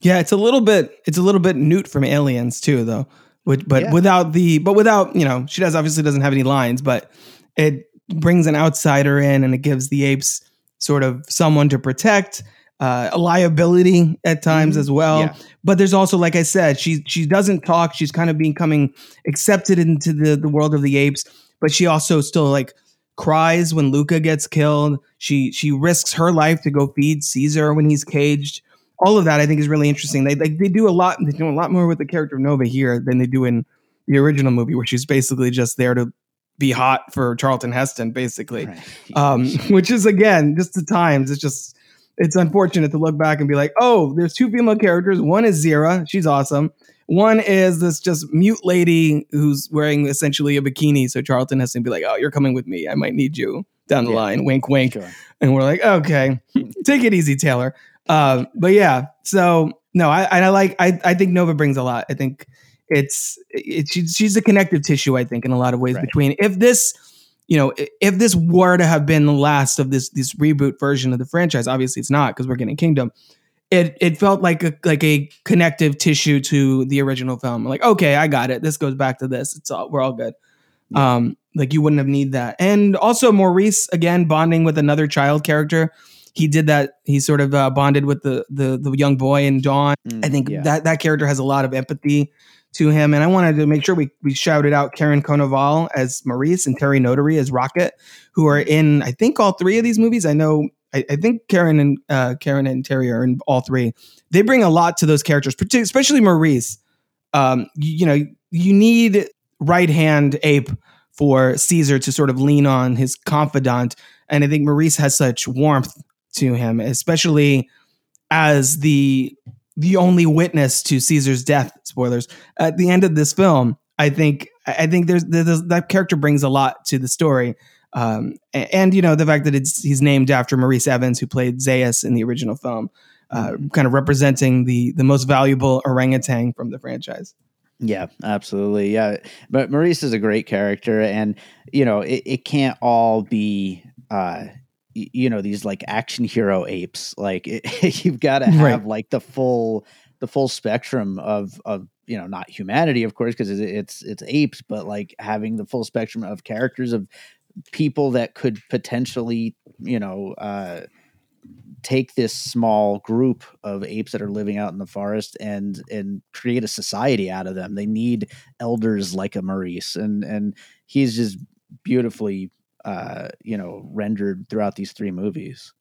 Yeah, it's a little bit it's a little bit Newt from Aliens too, though. Which, but Yeah. without the but without you know she does obviously doesn't have any lines, but it brings an outsider in and it gives the apes sort of someone to protect, uh, a liability at times Mhm. as well. Yeah. But there's also, like I said, she she doesn't talk. She's kind of becoming accepted into the the world of the apes, but she also still like cries when Luca gets killed. She she risks her life to go feed Caesar when he's caged. All of that I think is really interesting. They like they do a lot. They do a lot more with the character of Nova here than they do in the original movie, where she's basically just there to be hot for Charlton Heston, basically. Right. (laughs) Um, which is again just the times. It's just it's unfortunate to look back and be like, oh, there's two female characters. One is Zira, she's awesome. One is this just mute lady who's wearing essentially a bikini. So Charlton has to be like, oh, you're coming with me. I might need you down the Yeah. line. Wink, wink. Sure. And we're like, okay, (laughs) take it easy, Taylor. Uh, but yeah, so no, I I like I I think Nova brings a lot. I think it's it, she's she's a connective tissue. I think in a lot of ways Right. between if this. You know, if this were to have been the last of this this reboot version of the franchise, obviously it's not because we're getting Kingdom. It it felt like a like a connective tissue to the original film. Like, okay, I got it. This goes back to this. It's all we're all good. Um, like you wouldn't have need that. And also Maurice again bonding with another child character. He did that. He sort of uh, bonded with the the the young boy in Dawn. Mm, I think yeah. that that character has a lot of empathy to him. And I wanted to make sure we we shouted out Karin Konoval as Maurice and Terry Notary as Rocket, who are in I think all three of these movies. I know I, I think Karin and uh, Karin and Terry are in all three. They bring a lot to those characters, especially Maurice. Um, you, you know, you need right hand ape for Caesar to sort of lean on his confidant, and I think Maurice has such warmth to him, especially as the the only witness to Caesar's death. Spoilers at the end of this film. I think I think there's, there's that character brings a lot to the story, um, a- and, you know the fact that it's he's named after Maurice Evans, who played Zaius in the original film, uh, kind of representing the the most valuable orangutan from the franchise. Yeah, absolutely. Yeah. But Maurice is a great character and you know, it, it can't all be uh you know these like action hero apes like it, (laughs) you've got to have Right. like the full the full spectrum of of you know not humanity of course because it's it's apes but like having the full spectrum of characters of people that could potentially you know uh take this small group of apes that are living out in the forest and and create a society out of them. They need elders like a maurice and and he's just beautifully uh you know rendered throughout these three movies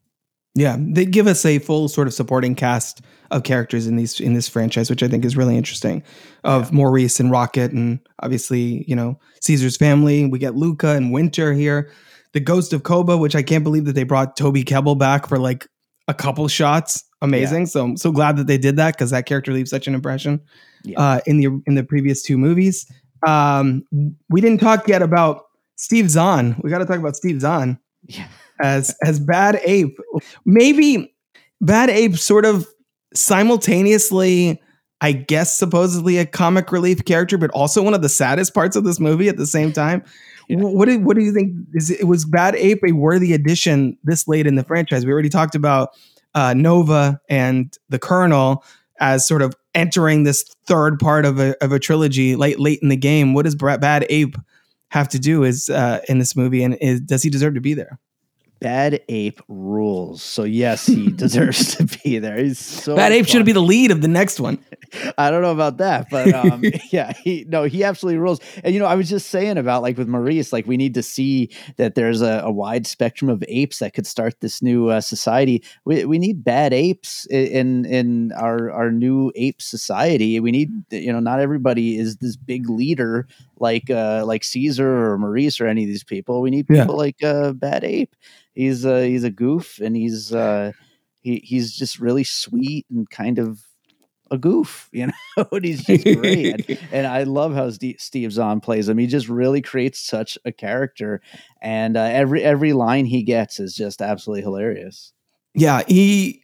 Yeah, they give us a full sort of supporting cast of characters in these in this franchise, which I think is really interesting. Of Maurice and Rocket, and obviously, you know, Caesar's family. We get Luca and Winter here. The Ghost of Koba, which I can't believe that they brought Toby Kebbell back for like a couple shots. Amazing. So I'm so glad that they did that because that character leaves such an impression Yeah. uh, in the in the previous two movies. Um, we didn't talk yet about Steve Zahn. We got to talk about Steve Zahn yeah as as bad ape. Maybe bad ape sort of simultaneously i guess supposedly a comic relief character but also one of the saddest parts of this movie at the same time. Yeah. What do, what do you think? Is it was bad ape a worthy addition this late in the franchise? We already talked about uh, nova and the colonel as sort of entering this third part of a, of a trilogy late late in the game. What does bad ape have to do is uh, in this movie and is, does he deserve to be there bad ape rules so yes he (laughs) deserves to be there he's so Bad Ape should be the lead of the next one. I don't know about that, but (laughs) um, yeah, he no, he absolutely rules. And you know, I was just saying about like with Maurice, like we need to see that there's a, a wide spectrum of apes that could start this new uh, society. We, we need bad apes in in our our new ape society. We need you know, not everybody is this big leader like uh, like Caesar or Maurice or any of these people. We need Yeah. people like uh, Bad Ape. He's uh, he's a goof and he's uh, he he's just really sweet and kind of a goof, (laughs) you know, and he's just great. and, (laughs) and I love how Steve, Steve Zahn plays him. He just really creates such a character, and uh, every every line he gets is just absolutely hilarious. Yeah, he.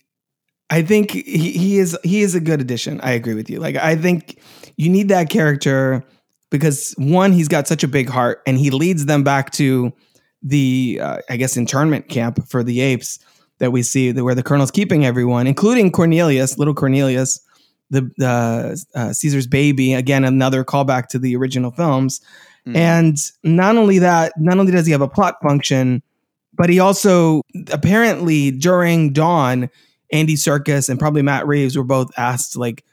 I think he, he is he is a good addition. I agree with you. Like I think you need that character because one, he's got such a big heart, and he leads them back to the uh, I guess internment camp for the apes that we see that where the colonel's keeping everyone, including Cornelius, little Cornelius, the uh, uh, Caesar's baby. Again, another callback to the original films. Mm. And not only that, not only does he have a plot function, but he also apparently during Dawn, Andy Serkis and probably Matt Reeves were both asked like,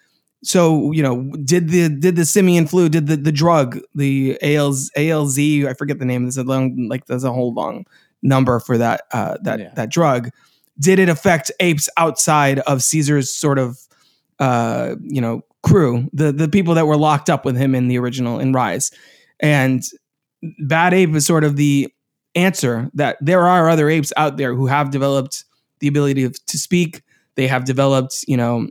so you know, did the did the simian flu, did the the drug, the ALZ, ALZ, I forget the name. There's a long like there's a whole long number for that uh, that Yeah. that drug. Did it affect apes outside of Caesar's sort of uh, you know crew, the the people that were locked up with him in the original in Rise, and Bad Ape is sort of the answer that there are other apes out there who have developed the ability of, to speak. They have developed, you know,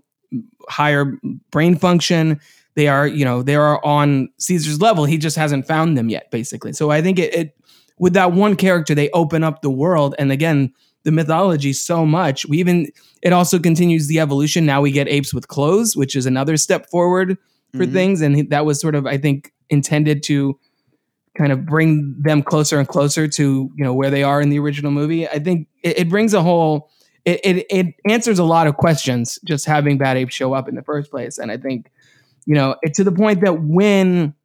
higher brain function. They are, you know, they are on Caesar's level. He just hasn't found them yet, basically. So I think it, it with that one character, they open up the world, and again, the mythology so much. We even it also continues the evolution. Now we get apes with clothes, which is another step forward for Mhm. things, and that was sort of, I think, intended to kind of bring them closer and closer to you know where they are in the original movie. I think it, it brings a whole it, it it answers a lot of questions just having Bad Ape show up in the first place, and I think you know it to the point that when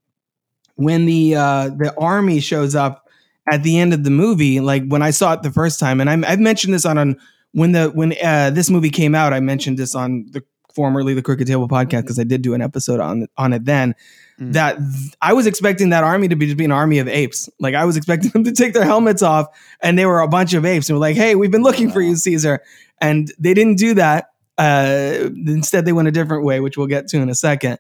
when the uh, the army shows up at the end of the movie, like when I saw it the first time, and I'm, I've mentioned this on on when the when uh, this movie came out, I mentioned this on the formerly the Crooked Table podcast because I did do an episode on on it then. Mm. That th- I was expecting that army to be just be an army of apes. Like I was expecting (laughs) them to take their helmets off, and they were a bunch of apes, and were like, "Hey, we've been looking for you, Caesar," and they didn't do that. Uh, instead, they went a different way, which we'll get to in a second.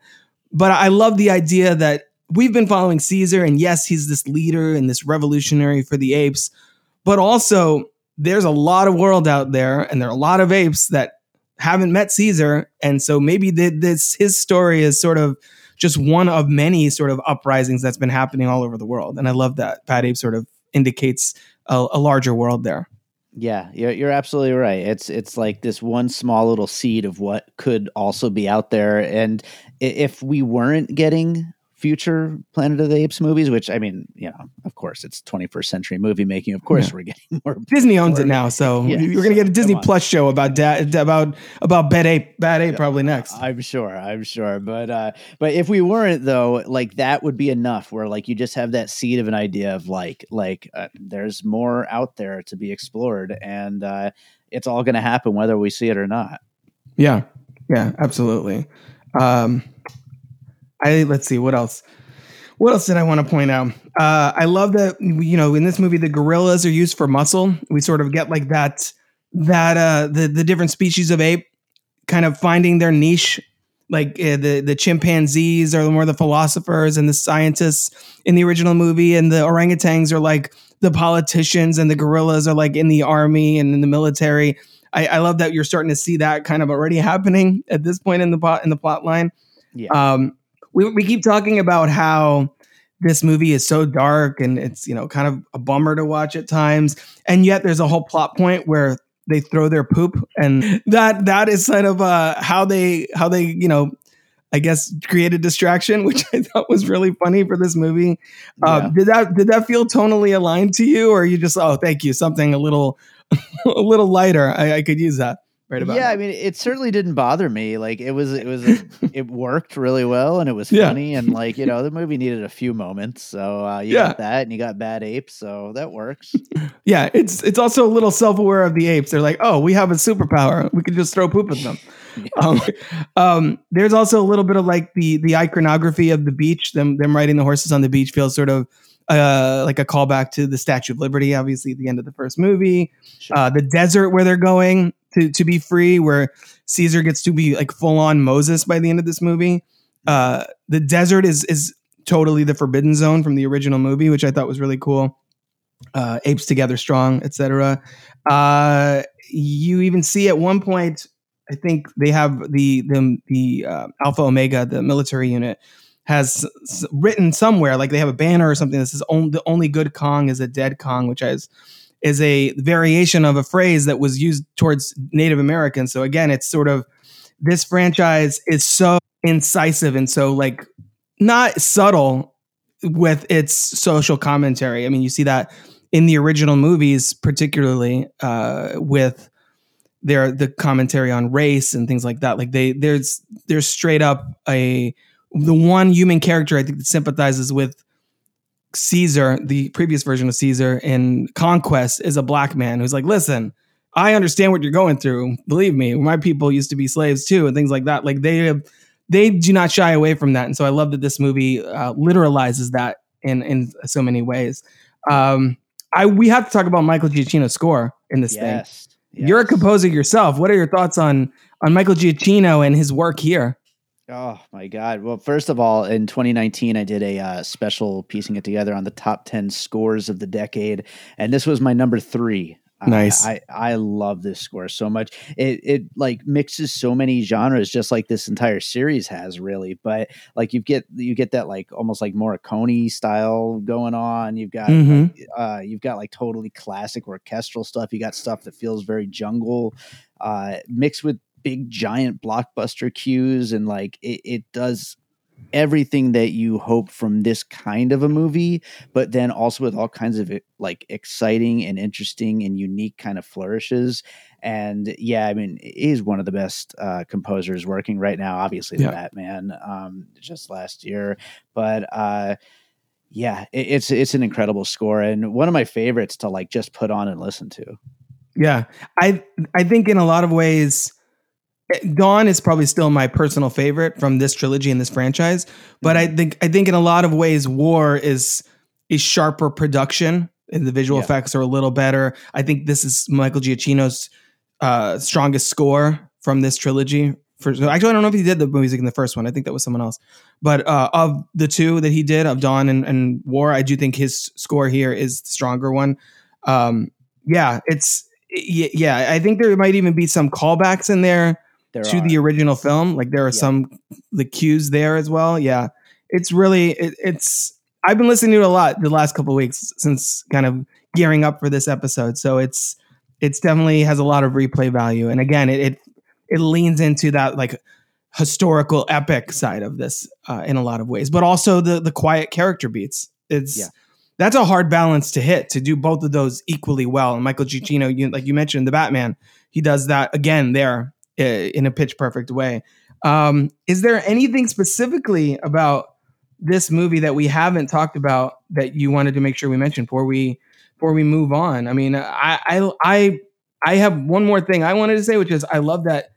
But I love the idea that we've been following Caesar, and yes, he's this leader and this revolutionary for the apes, but also there's a lot of world out there, and there are a lot of apes that haven't met Caesar, and so maybe th- this his story is sort of just one of many sort of uprisings that's been happening all over the world, and I love that Bad Ape sort of indicates a, a larger world there. Yeah, you're, you're absolutely right. It's it's like this one small little seed of what could also be out there, and if we weren't getting future Planet of the Apes movies, which I mean, you know, of course, it's 21st century movie making. Of course, Yeah. we're getting more. (laughs) Disney owns it now, so (laughs) Yeah, you're gonna get a Disney. Plus show about da- about about Bad Ape, Bad Ape probably next. I'm sure, I'm sure, but uh, but if we weren't though, like that would be enough. Where like you just have that seed of an idea of like like uh, there's more out there to be explored, and uh, it's all going to happen whether we see it or not. Yeah, yeah, absolutely. Um, I let's see what else. What else did I want to point out? Uh, I love that you know in this movie the gorillas are used for muscle. We sort of get like that that uh, the the different species of ape kind of finding their niche. Like uh, the the chimpanzees are more the philosophers and the scientists in the original movie, and the orangutans are like the politicians, and the gorillas are like in the army and in the military. I, I love that you're starting to see that kind of already happening at this point in the plot in the plot line. Yeah. Um, we we keep talking about how this movie is so dark and it's you know kind of a bummer to watch at times, and yet there's a whole plot point where they throw their poop, and that that is kind of uh how they how they you know. I guess create a distraction, (laughs) which I thought was really funny for this movie. Yeah. Um, Did that did that feel tonally aligned to you, or you just oh thank you something a little (laughs) a little lighter? I, I could use that right about yeah, now. I mean, it certainly didn't bother me. Like it was, it was, it worked really well, and it was (laughs) Yeah. funny, and like you know, the movie needed a few moments, so uh, you Yeah. got that, and you got Bad apes so that works. (laughs) Yeah, it's it's also a little self aware of the apes. They're like, oh, we have a superpower. We can just throw poop at them. (laughs) um, um, there's also a little bit of like the the iconography of the beach. Them them riding the horses on the beach feels sort of uh, like a callback to the Statue of Liberty, obviously at the end of the first movie. Sure. Uh, the desert where they're going to to be free, where Caesar gets to be like full on Moses by the end of this movie. Uh, the desert is is totally the forbidden zone from the original movie, which I thought was really cool. Uh, apes together strong, etc. Uh, you even see at one point, I think they have the the the uh, Alpha Omega, the military unit, has s- written somewhere like they have a banner or something that says the only good Kong is a dead Kong, which is is a variation of a phrase that was used towards Native Americans. So again, it's sort of this franchise is so incisive and so like not subtle with its social commentary. I mean, you see that in the original movies, particularly uh, with their the commentary on race and things like that. Like they there's there's straight up a the one human character I think that sympathizes with Caesar, the previous version of Caesar in Conquest, is a black man who's like, listen, I understand what you're going through. Believe me, my people used to be slaves too, and things like that. Like they have, they do not shy away from that, and so I love that this movie uh, literalizes that in in so many ways. Um, I we have to talk about Michael Giacchino's score in this thing. yes, You're a composer yourself. What are your thoughts on on Michael Giacchino and his work here? Oh my God. Well, first of all, in 2019, I did a uh, special piecing it together on the top 10 scores of the decade. And this was my number three. Nice. I, I love this score so much. It it like mixes so many genres, just like this entire series has, really. But like you get you get that like almost like Morricone style going on. You've got Mhm. like, uh, you've got like totally classic orchestral stuff. You got stuff that feels very jungle, uh, mixed with big giant blockbuster cues, and like it, it does everything that you hope from this kind of a movie, but then also with all kinds of like exciting and interesting and unique kind of flourishes. And yeah, I mean, he's one of the best uh, composers working right now. Obviously, the Batman um, just last year, but uh, yeah, it, it's it's an incredible score and one of my favorites to like just put on and listen to. Yeah, I I think in a lot of ways, Dawn is probably still my personal favorite from this trilogy and this franchise. But I think I think in a lot of ways, War is a sharper production, and the visual Yeah. effects are a little better. I think this is Michael Giacchino's uh, strongest score from this trilogy. For actually, I don't know if he did the music in the first one. I think that was someone else. But uh, of the two that he did, of Dawn and, and War, I do think his score here is the stronger one. Um, yeah, it's yeah. I think there might even be some callbacks in there There to are. the original film. Like there are Yeah. some the cues there as well. Yeah, it's really it, it's. I've been listening to it a lot the last couple of weeks since kind of gearing up for this episode. So it's it's definitely has a lot of replay value. And again, it it, it leans into that like historical epic side of this uh, in a lot of ways, but also the the quiet character beats. It's Yeah. that's a hard balance to hit to do both of those equally well. And Michael Giacchino, you, like you mentioned, the Batman, he does that again there uh, in a pitch perfect way. Um, is there anything specifically about this movie that we haven't talked about that you wanted to make sure we mentioned before we before we move on? I mean, I I I, I have one more thing I wanted to say, which is I love that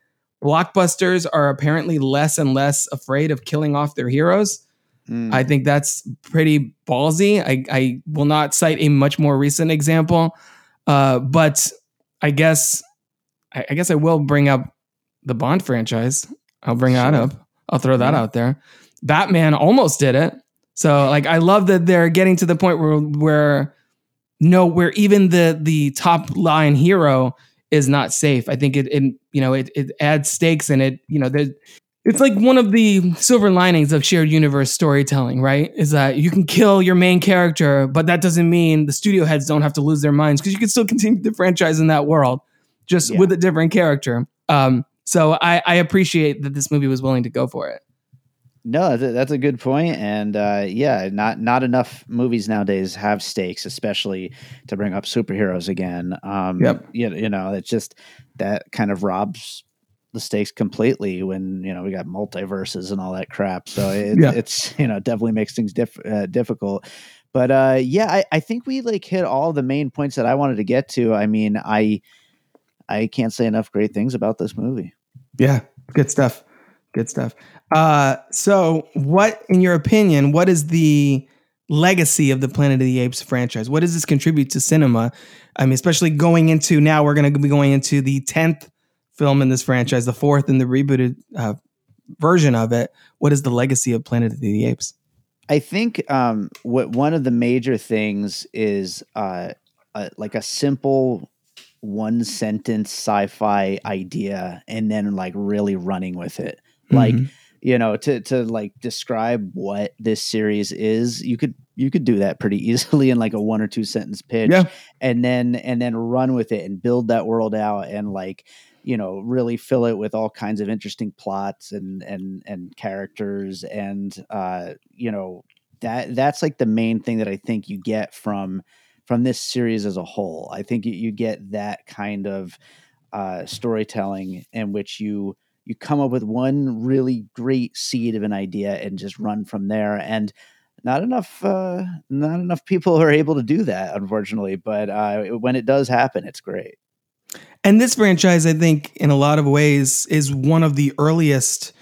blockbusters are apparently less and less afraid of killing off their heroes. Mm. I think that's pretty ballsy. I, I will not cite a much more recent example, uh, but I guess I, I guess I will bring up the Bond franchise. I'll bring that up. I'll throw that Yeah. out there. Batman almost did it. So like I love that they're getting to the point where where no where even the the top line hero is not safe. I think it, it you know it it adds stakes and it you know it's like one of the silver linings of shared universe storytelling, right? Is that you can kill your main character, but that doesn't mean the studio heads don't have to lose their minds because you can still (laughs) continue the franchise in that world, just Yeah. with a different character. Um, so I, I appreciate that this movie was willing to go for it. No, that's a, that's a good point, and uh, yeah, not not enough movies nowadays have stakes, especially to bring up superheroes again. Um, Yep. You, you know, it's just that kind of robs the stakes completely when you know we got multiverses and all that crap. So (laughs) it, Yeah. it's you know definitely makes things diff- uh, difficult. But uh, yeah, I, I think we like hit all the main points that I wanted to get to. I mean, I I can't say enough great things about this movie. Yeah, good stuff. Good stuff. Uh, so, what, in your opinion, what is the legacy of the Planet of the Apes franchise? What does this contribute to cinema? I mean, especially going into now, we're going to be going into the tenth film in this franchise, the fourth in the rebooted uh, version of it. What is the legacy of Planet of the Apes? I think um, what one of the major things is uh, uh, like a simple one sentence sci-fi idea, and then like really running with it. Like Mhm. you know, to to like describe what this series is, you could you could do that pretty (laughs) easily in like a one or two sentence pitch, Yeah. and then and then run with it and build that world out and like you know really fill it with all kinds of interesting plots and and and characters and uh you know that that's like the main thing that i think you get from from this series as a whole i think you, get that kind of uh storytelling in which you you come up with one really great seed of an idea and just run from there and not enough uh not enough people are able to do that unfortunately but uh when it does happen it's great And this franchise, I think, in a lot of ways, is one of the earliest,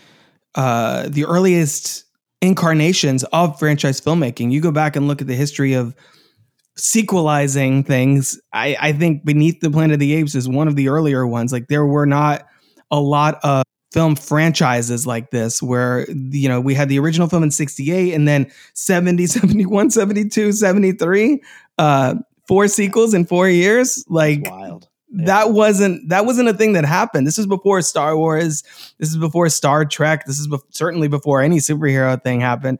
uh, the earliest incarnations of franchise filmmaking. You go back and look at the history of sequelizing things. I, I think Beneath the Planet of the Apes is one of the earlier ones. Like there were not a lot of film franchises like this where you know we had the original film in 68 and then 70 (laughs) 71 72 73 uh four sequels in four years like wild that wasn't that wasn't a thing that happened. This was before Star Wars. This is before Star Trek. This is bef- certainly before any superhero thing happened.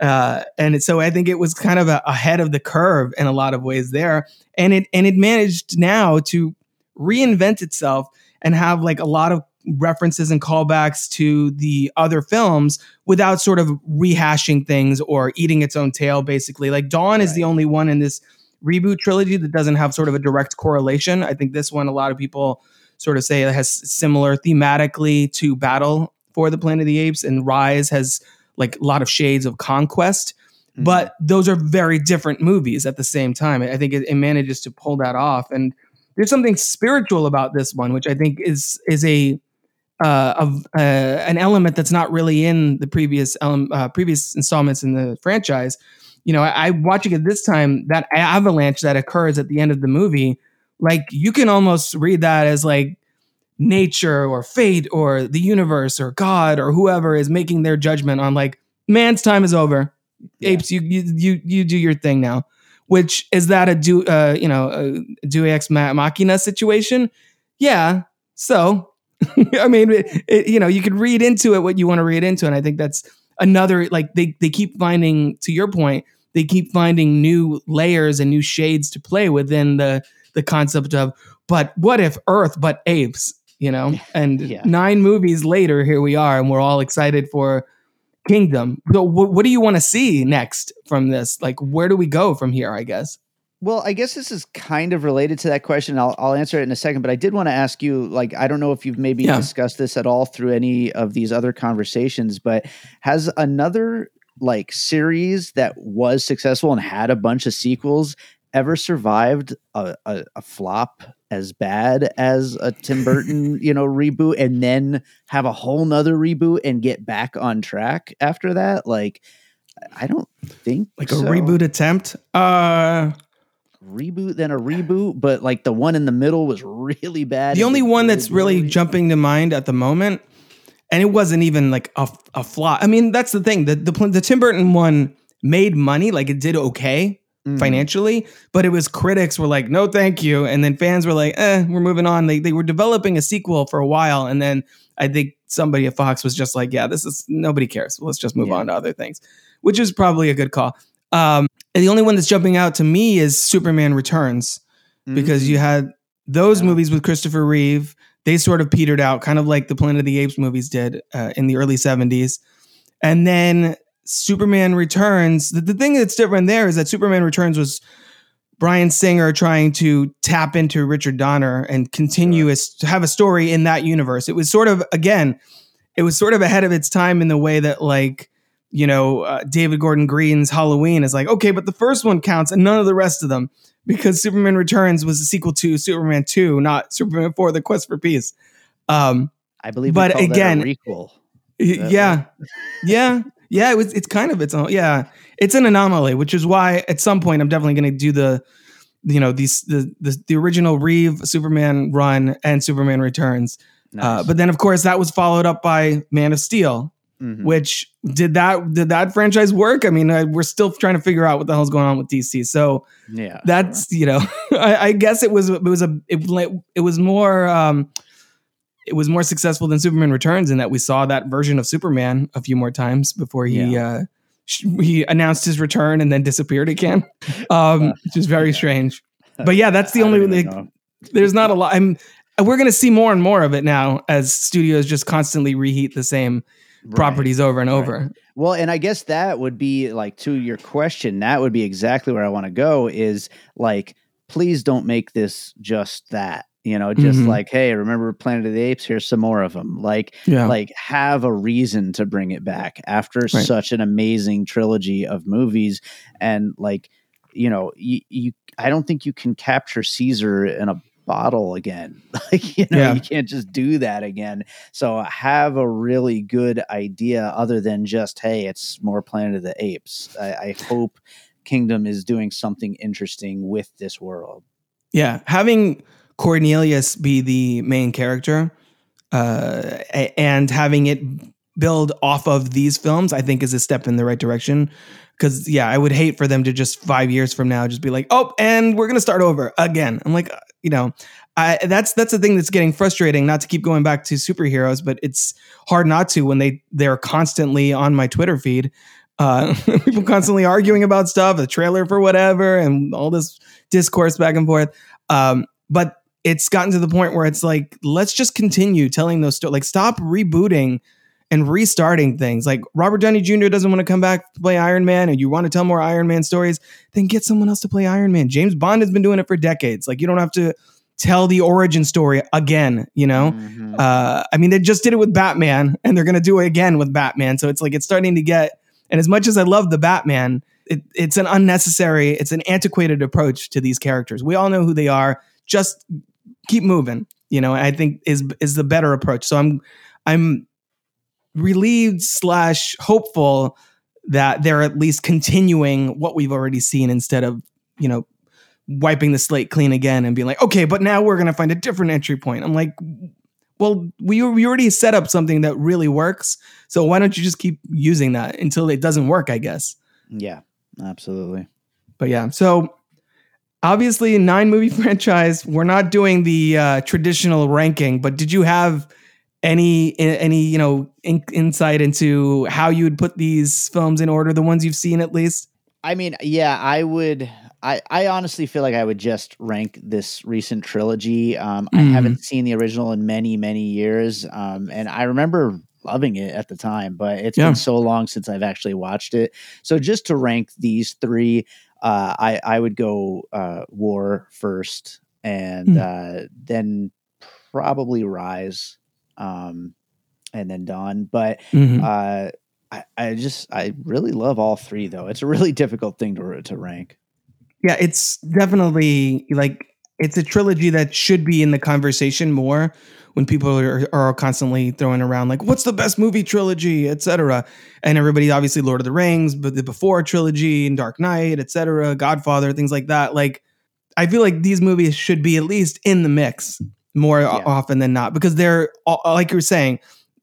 Uh, and so I think it was kind of a, ahead of the curve in a lot of ways there. And it and it managed now to reinvent itself and have like a lot of references and callbacks to the other films without sort of rehashing things or eating its own tail. Basically, like Dawn is the only one in this reboot trilogy that doesn't have sort of a direct correlation. I think this one, a lot of people sort of say it has similar thematically to Battle for the Planet of the Apes, and Rise has like a lot of shades of Conquest. Mhm. But those are very different movies at the same time. I think it, it manages to pull that off, and there's something spiritual about this one, which I think is is a uh, of uh, an element that's not really in the previous ele- uh, previous installments in the franchise. You know, I, I watching it this time. That avalanche that occurs at the end of the movie, like you can almost read that as like nature or fate or the universe or God or whoever is making their judgment on like man's time is over. Yeah. Apes, you you you you do your thing now. Which is that a do uh, you know a Deus ex machina situation? Yeah. So (laughs) I mean, it, it- you know, you could read into it what you want to read into, and I think that's another like they they keep finding to your point, they keep finding new layers and new shades to play within the the concept of. But what if Earth, but apes? You know. And Yeah. nine movies later, here we are, and we're all excited for Kingdom. So, wh- what do you want to see next from this? Like, where do we go from here? I guess. Well, I guess this is kind of related to that question. I'll, I'll answer it in a second, but I did want to ask you like, I don't know if you've maybe Yeah. discussed this at all through any of these other conversations, but has another like series that was successful and had a bunch of sequels ever survived a, a, a flop as bad as a Tim Burton, (laughs) you know, reboot and then have a whole nother reboot and get back on track after that? Like, I don't think Like a reboot attempt. Uh, reboot than a reboot, but like the one in the middle was really bad. the only one that's really gory. jumping to mind at the moment, and it wasn't even like a, a flop. I mean, that's the thing. The, the the Tim Burton one made money, like it did okay Mhm. financially, but it was critics were like, no, thank you, and then fans were like, eh, we're moving on. They they were developing a sequel for a while, and then I think somebody at Fox was just like, yeah, this is nobody cares. Let's just move Yeah. on to other things, which is probably a good call. Um, and the only one that's jumping out to me is Superman Returns because you had those Yeah. movies with Christopher Reeve. They sort of petered out, kind of like the Planet of the Apes movies did uh, in the early 70s. And then Superman Returns. The, the thing that's different there is that Superman Returns was Bryan Singer trying to tap into Richard Donner and continue to have a story in that universe. It was sort of, again, it was sort of ahead of its time in the way that, like, you know, uh, David Gordon Green's Halloween is like, okay, but the first one counts and none of the rest of them because Superman Returns was a sequel to Superman 2, not Superman 4, The Quest for Peace. Um, I believe, but again, again- a requel. That yeah, (laughs) yeah, yeah. It was. It's kind of its own. Yeah, it's an anomaly, which is why at some point I'm definitely going to do the, you know, these the, the the original Reeve Superman run and Superman Returns. Uh, but then of course that was followed up by Man of Steel, Mhm. which did that did that franchise work? I mean, uh, we're still trying to figure out what the hell's going on with DC. So yeah, that's you know, (laughs) I, I guess it was it was a it, it was more um, it was more successful than Superman Returns in that we saw that version of Superman a few more times before he uh, sh- he announced his return and then disappeared again, (laughs) um, which is very strange. (laughs) But yeah, that's the only like, there's not a lot. I'm we're gonna see more and more of it now as studios just constantly reheat the same Right. properties over and Right. over. Well, and I guess that would be like to your question, that would be exactly where I want to go is like, please don't make this just that. You know, just Mhm. like, hey, remember Planet of the Apes? Here's some more of them. Like, Yeah, like have a reason to bring it back after Right. such an amazing trilogy of movies and like you know you, you i don't think you can capture caesar in a bottle again (laughs) like you know Yeah. you can't just do that again so have a really good idea other than just hey it's more planet of the apes i, I hope kingdom is doing something interesting with this world Yeah, having Cornelius be the main character uh, and having it build off of these films, I think is a step in the right direction. Because yeah, I would hate for them to just five years from now just be like, oh, and we're gonna start over again. I'm like, uh, you know, I, that's that's the thing that's getting frustrating. Not to keep going back to superheroes, but it's hard not to when they they're constantly on my Twitter feed. Uh, (laughs) people constantly arguing about stuff, a trailer for whatever, and all this discourse back and forth. Um, but it's gotten to the point where it's like, let's just continue telling those stories. Like, stop rebooting and restarting things. Like Robert Downey Jr. doesn't want to come back to play Iron Man, and you want to tell more Iron Man stories, then get someone else to play Iron Man. James Bond has been doing it for decades. Like, you don't have to tell the origin story again. You know, Mhm. uh, I mean, they just did it with Batman, and they're going to do it again with Batman. So it's like it's starting to get. And as much as I love the Batman, it, it's an unnecessary, it's an antiquated approach to these characters. We all know who they are. Just keep moving. You know, I think is is the better approach. So I'm I'm relieved slash hopeful that they're at least continuing what we've already seen instead of you know wiping the slate clean again and being like, okay, but now we're gonna find a different entry point. I'm like, well, we we already set up something that really works, so why don't you just keep using that until it doesn't work? I guess. yeah absolutely But yeah, so obviously nine movie (laughs) franchise. We're not doing the uh, traditional ranking, but did you have any any you know in, insight into how you would put these films in order? The ones you've seen at least. I mean, yeah, I would I, I honestly feel like I would just rank this recent trilogy. Um, I Mhm. haven't seen the original in many, many years. Um, and I remember loving it at the time, but it's Yeah. been so long since I've actually watched it. So just to rank these three, uh, I, I would go uh, War first and Hmm. uh, then probably Rise um, and then Dawn. But Mhm. uh, I, I just, I really love all three, though. It's a really (laughs) difficult thing to, to rank. Yeah, it's definitely like it's a trilogy that should be in the conversation more when people are, are constantly throwing around like what's the best movie trilogy, etc. And everybody obviously Lord of the Rings, but the before trilogy and Dark Knight, etc., Godfather, things like that. Like I feel like these movies should be at least in the mix more Yeah. often than not because they're all, like you were saying,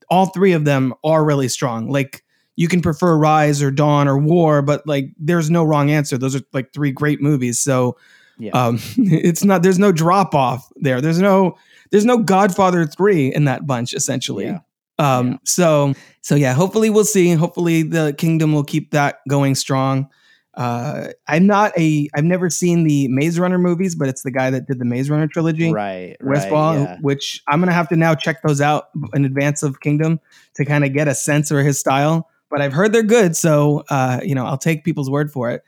all three of them are really strong. Like you can prefer Rise or Dawn or War, but like there's no wrong answer. Those are like three great movies. So Yeah. um (laughs) it's not there's no drop off there. There's no there's no Godfather 3 in that bunch essentially. Yeah. Um Yeah. so so yeah, hopefully we'll see. Hopefully the kingdom will keep that going strong. Uh I'm not a I've never seen the Maze Runner movies, but it's the guy that did the Maze Runner trilogy. Right. Wes Ball, right, yeah. which I'm gonna have to now check those out in advance of Kingdom to kind of get a sense for his style. But I've heard they're good, so uh, you know I'll take people's word for it.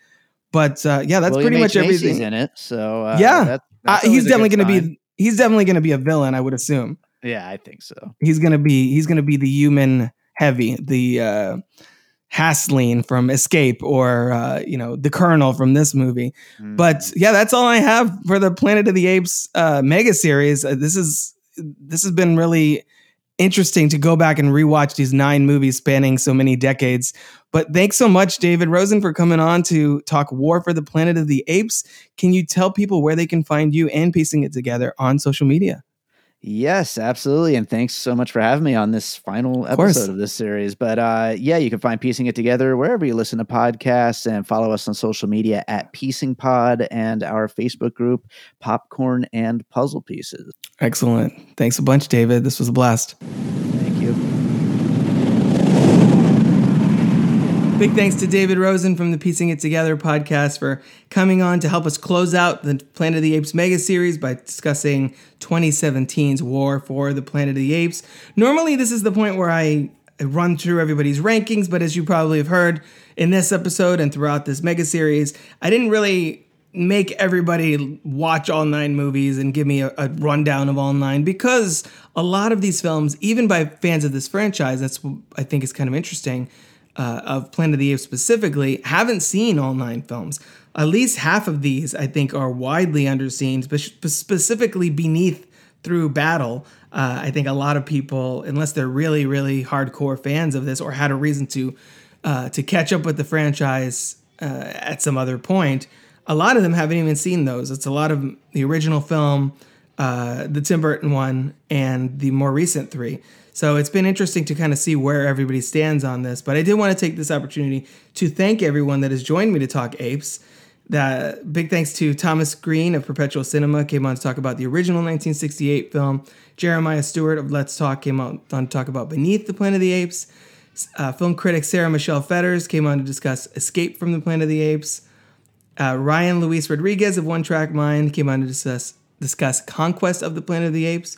But uh, yeah, that's William pretty much Macy's everything. in it. So uh, Yeah. that- Uh, he's definitely gonna sign. be he's definitely gonna be a villain. I would assume Yeah, I think so. he's gonna be he's gonna be the human heavy, the uh, Hasslein from Escape, or uh, you know the Colonel from this movie. But Mm. yeah, that's all I have for the Planet of the Apes uh, mega series. Uh, this is this has been really interesting to go back and rewatch these nine movies spanning so many decades. But thanks so much, David Rosen, for coming on to talk War for the Planet of the Apes. Can you tell people where they can find you and piecing it together on social media? Yes, absolutely. And thanks so much for having me on this final episode of this series. But uh, yeah, you can find Piecing It Together wherever you listen to podcasts and follow us on social media at Piecing Pod and our Facebook group, Popcorn and Puzzle Pieces. Excellent. Thanks a bunch, David. This was a blast. Thank you. Big thanks to David Rosen from the Piecing It Together podcast for coming on to help us close out the Planet of the Apes mega series by discussing 2017's War for the Planet of the Apes. Normally, this is the point where I run through everybody's rankings, but as you probably have heard in this episode and throughout this mega series, I didn't really make everybody watch all nine movies and give me a, a rundown of all nine because a lot of these films, even by fans of this franchise, that's what I think is kind of interesting uh, of Planet of the Apes specifically, haven't seen all nine films. At least half of these, I think, are widely underseen, spe- specifically beneath through battle. Uh, I think a lot of people, unless they're really, really hardcore fans of this or had a reason to uh, to catch up with the franchise uh, at some other point, a lot of them haven't even seen those. It's a lot of the original film, uh, the Tim Burton one, and the more recent three. So it's been interesting to kind of see where everybody stands on this. But I did want to take this opportunity to thank everyone that has joined me to talk apes. That big thanks to Thomas Green of Perpetual Cinema came on to talk about the original 1968 film. Jeremiah Stewart of Let's Talk came on, to talk about Beneath the Planet of the Apes. Uh, film critic Sara Michelle Fetters came on to discuss Escape from the Planet of the Apes. Uh, Ryan Luis Rodriguez of One Track Mind came on to discuss, discuss Conquest of the Planet of the Apes.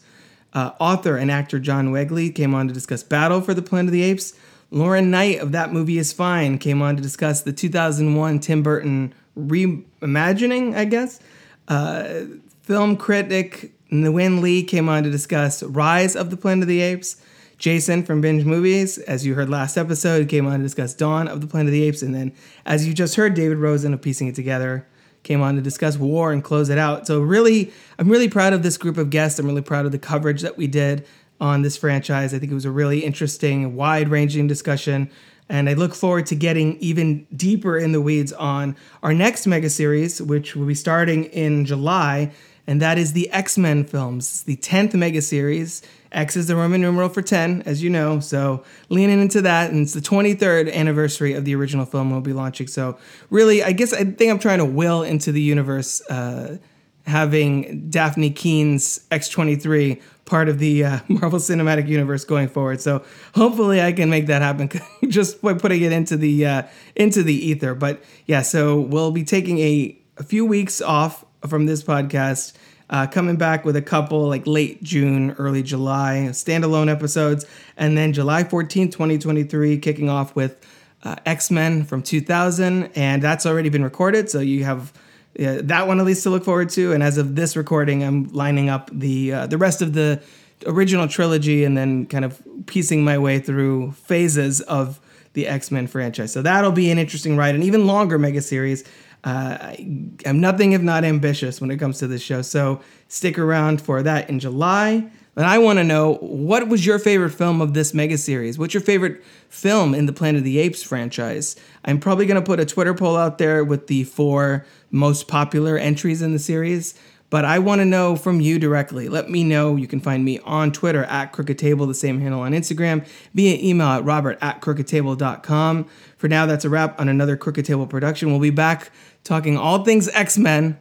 Uh, author and actor John Wegley came on to discuss Battle for the Planet of the Apes. Lauren Knight of That Movie Is Fine came on to discuss the 2001 Tim Burton reimagining, I guess. Uh, film critic Nguyen Lee came on to discuss Rise of the Planet of the Apes. Jason from Binge Movies, as you heard last episode, came on to discuss Dawn of the Planet of the Apes. And then, as you just heard, David Rosen of Piecing It Together came on to discuss War and close it out. So, really, I'm really proud of this group of guests. I'm really proud of the coverage that we did on this franchise. I think it was a really interesting, wide ranging discussion. And I look forward to getting even deeper in the weeds on our next mega series, which will be starting in July. And that is the X Men films. It's the 10th mega series. X is the Roman numeral for 10, as you know. So leaning into that. And it's the 23rd anniversary of the original film we'll be launching. So really, I guess I think I'm trying to will into the universe uh, having Dafne Keen's X23 part of the uh, (laughs) Marvel Cinematic Universe going forward. So hopefully I can make that happen (laughs) just by putting it into the uh, into the ether. But yeah, so we'll be taking a a few weeks off from this podcast. Uh, coming back with a couple like late June, early July standalone episodes, and then July 14th, 2023, kicking off with uh, X Men from 2000, and that's already been recorded. So you have uh, that one at least to look forward to. And as of this recording, I'm lining up the uh, the rest of the original trilogy, and then kind of piecing my way through phases of the X Men franchise. So that'll be an interesting ride, an even longer mega series. Uh, I am nothing if not ambitious when it comes to this show. So stick around for that in July. And I want to know what was your favorite film of this mega series? What's your favorite film in the Planet of the Apes franchise? I'm probably going to put a Twitter poll out there with the four most popular entries in the series, but I want to know from you directly. Let me know. You can find me on Twitter at Crooked Table, the same handle on Instagram, via email at robert at crookedtable.com. For now, that's a wrap on another Crooked Table production. We'll be back talking all things X Men.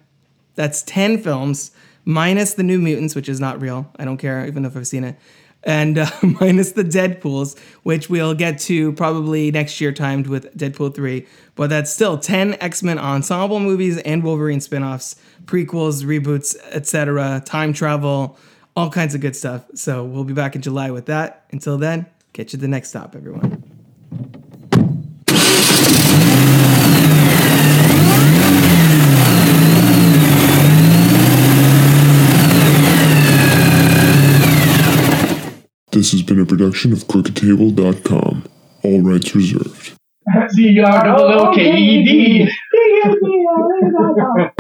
That's 10 films, minus the New Mutants, which is not real. I don't care, even if I've seen it. And uh, (laughs) minus the Deadpools, which we'll get to probably next year, timed with Deadpool 3. But that's still 10 X Men ensemble movies and Wolverine spin offs, prequels, reboots, etc., time travel, all kinds of good stuff. So we'll be back in July with that. Until then, catch you the next stop, everyone. This has been a production of CrookedTable.com. All rights reserved. (laughs) The (laughs)